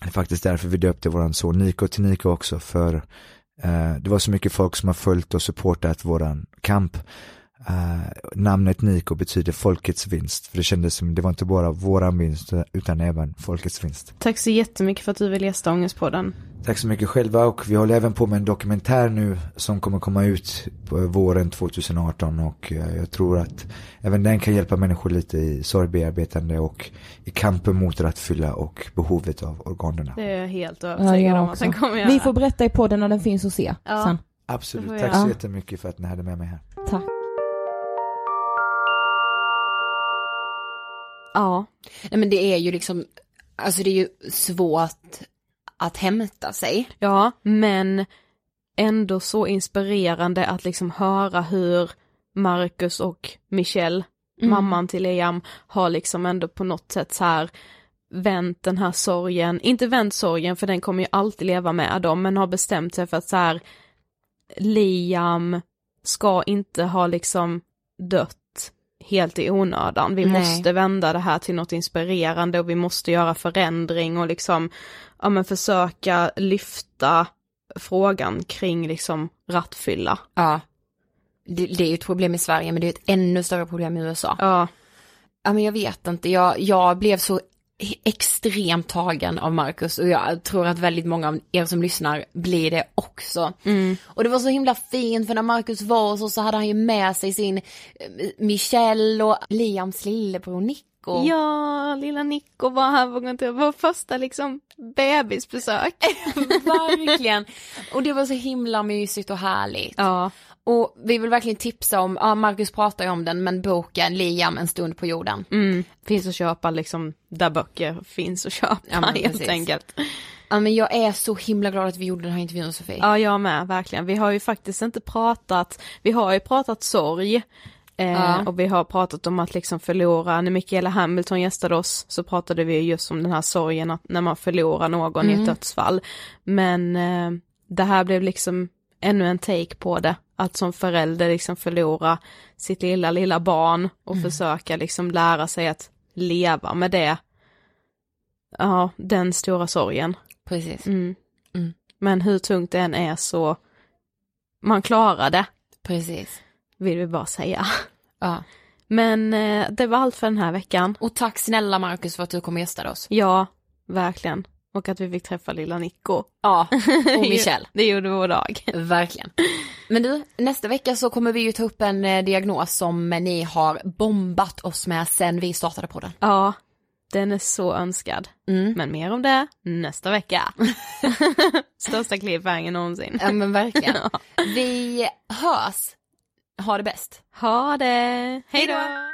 Speaker 4: det är faktiskt därför vi döpte våran son Niko till Niko också, för eh, det var så mycket folk som har följt och supportat våran kamp. Uh, namnet Niko betyder folkets vinst, för det kändes som det var inte bara våran vinst utan även folkets vinst.
Speaker 2: Tack så jättemycket för att du vill gästa Ångestpodden.
Speaker 4: Tack så mycket själva och vi håller även på med en dokumentär nu som kommer komma ut på våren 2018 och uh, jag tror att även den kan hjälpa människor lite i sorgbearbetande och i kampen mot rattfylla och behovet av organerna.
Speaker 2: Det är jag helt övertygad ja, om att den kommer göra.
Speaker 3: Vi får berätta i podden när den finns att se ja. sen.
Speaker 4: Absolut, tack så jättemycket för att ni hade med mig här.
Speaker 3: Tack.
Speaker 1: Ja. Nej men det är ju liksom, alltså det är ju svårt att hämta sig.
Speaker 2: Ja, men ändå så inspirerande att liksom höra hur Marcus och Michelle, mm. mamman till Liam, har liksom ändå på något sätt så här vänt den här sorgen, inte vänt sorgen för den kommer ju alltid leva med dem, men har bestämt sig för att så här Liam ska inte ha liksom dött helt i onödan. Vi Nej. måste vända det här till något inspirerande och vi måste göra förändring och liksom, ja men försöka lyfta frågan kring liksom rattfylla.
Speaker 1: Ja. Det, det är ju ett problem i Sverige men det är ett ännu större problem i USA.
Speaker 2: Ja.
Speaker 1: Ja men jag vet inte, jag, jag blev så extremt tagen av Marcus och jag tror att väldigt många av er som lyssnar blir det också.
Speaker 2: Mm.
Speaker 1: Och det var så himla fint för när Marcus var så, så hade han ju med sig sin eh, Michelle och Liams lillebror Nico.
Speaker 2: Ja, lilla Nico var här på kontoret, vår första liksom bebisbesök.
Speaker 1: Verkligen. Och det var så himla mysigt och härligt.
Speaker 2: Ja.
Speaker 1: Och vi vill verkligen tipsa om, ja Marcus pratar ju om den, men boken Liam en stund på jorden.
Speaker 2: Mm, finns att köpa liksom där böcker finns att köpa ja, helt precis. enkelt.
Speaker 1: Ja men jag är så himla glad att vi gjorde den här intervjun Sofie.
Speaker 2: Ja jag med, verkligen. Vi har ju faktiskt inte pratat, vi har ju pratat sorg. Eh, ja. Och vi har pratat om att liksom förlora, när Michaela Hamilton gästade oss så pratade vi just om den här sorgen att när man förlorar någon mm. i ett mm. dödsfall. Men eh, det här blev liksom ännu en take på det att som förälder liksom förlora sitt lilla, lilla barn och mm. försöka liksom lära sig att leva med det. Ja, den stora sorgen.
Speaker 1: Precis.
Speaker 2: Mm. Mm. Men hur tungt det än är så, man klarar det,
Speaker 1: Precis.
Speaker 2: vill vi bara säga.
Speaker 1: Ja.
Speaker 2: Men eh, det var allt för den här veckan.
Speaker 1: Och tack snälla Marcus för att du kom och gästade oss.
Speaker 2: Ja, verkligen. Och att vi fick träffa lilla Nico.
Speaker 1: Ja, och Michelle.
Speaker 2: Det gjorde vår dag.
Speaker 1: Verkligen. Men du, nästa vecka så kommer vi ju ta upp en eh, diagnos som ni har bombat oss med sen vi startade på den.
Speaker 2: Ja, den är så önskad.
Speaker 1: Mm.
Speaker 2: Men mer om det nästa vecka. Största cliffhanger någonsin.
Speaker 1: Ja men verkligen. Vi hörs. Ha det bäst.
Speaker 2: Ha det! Hej då!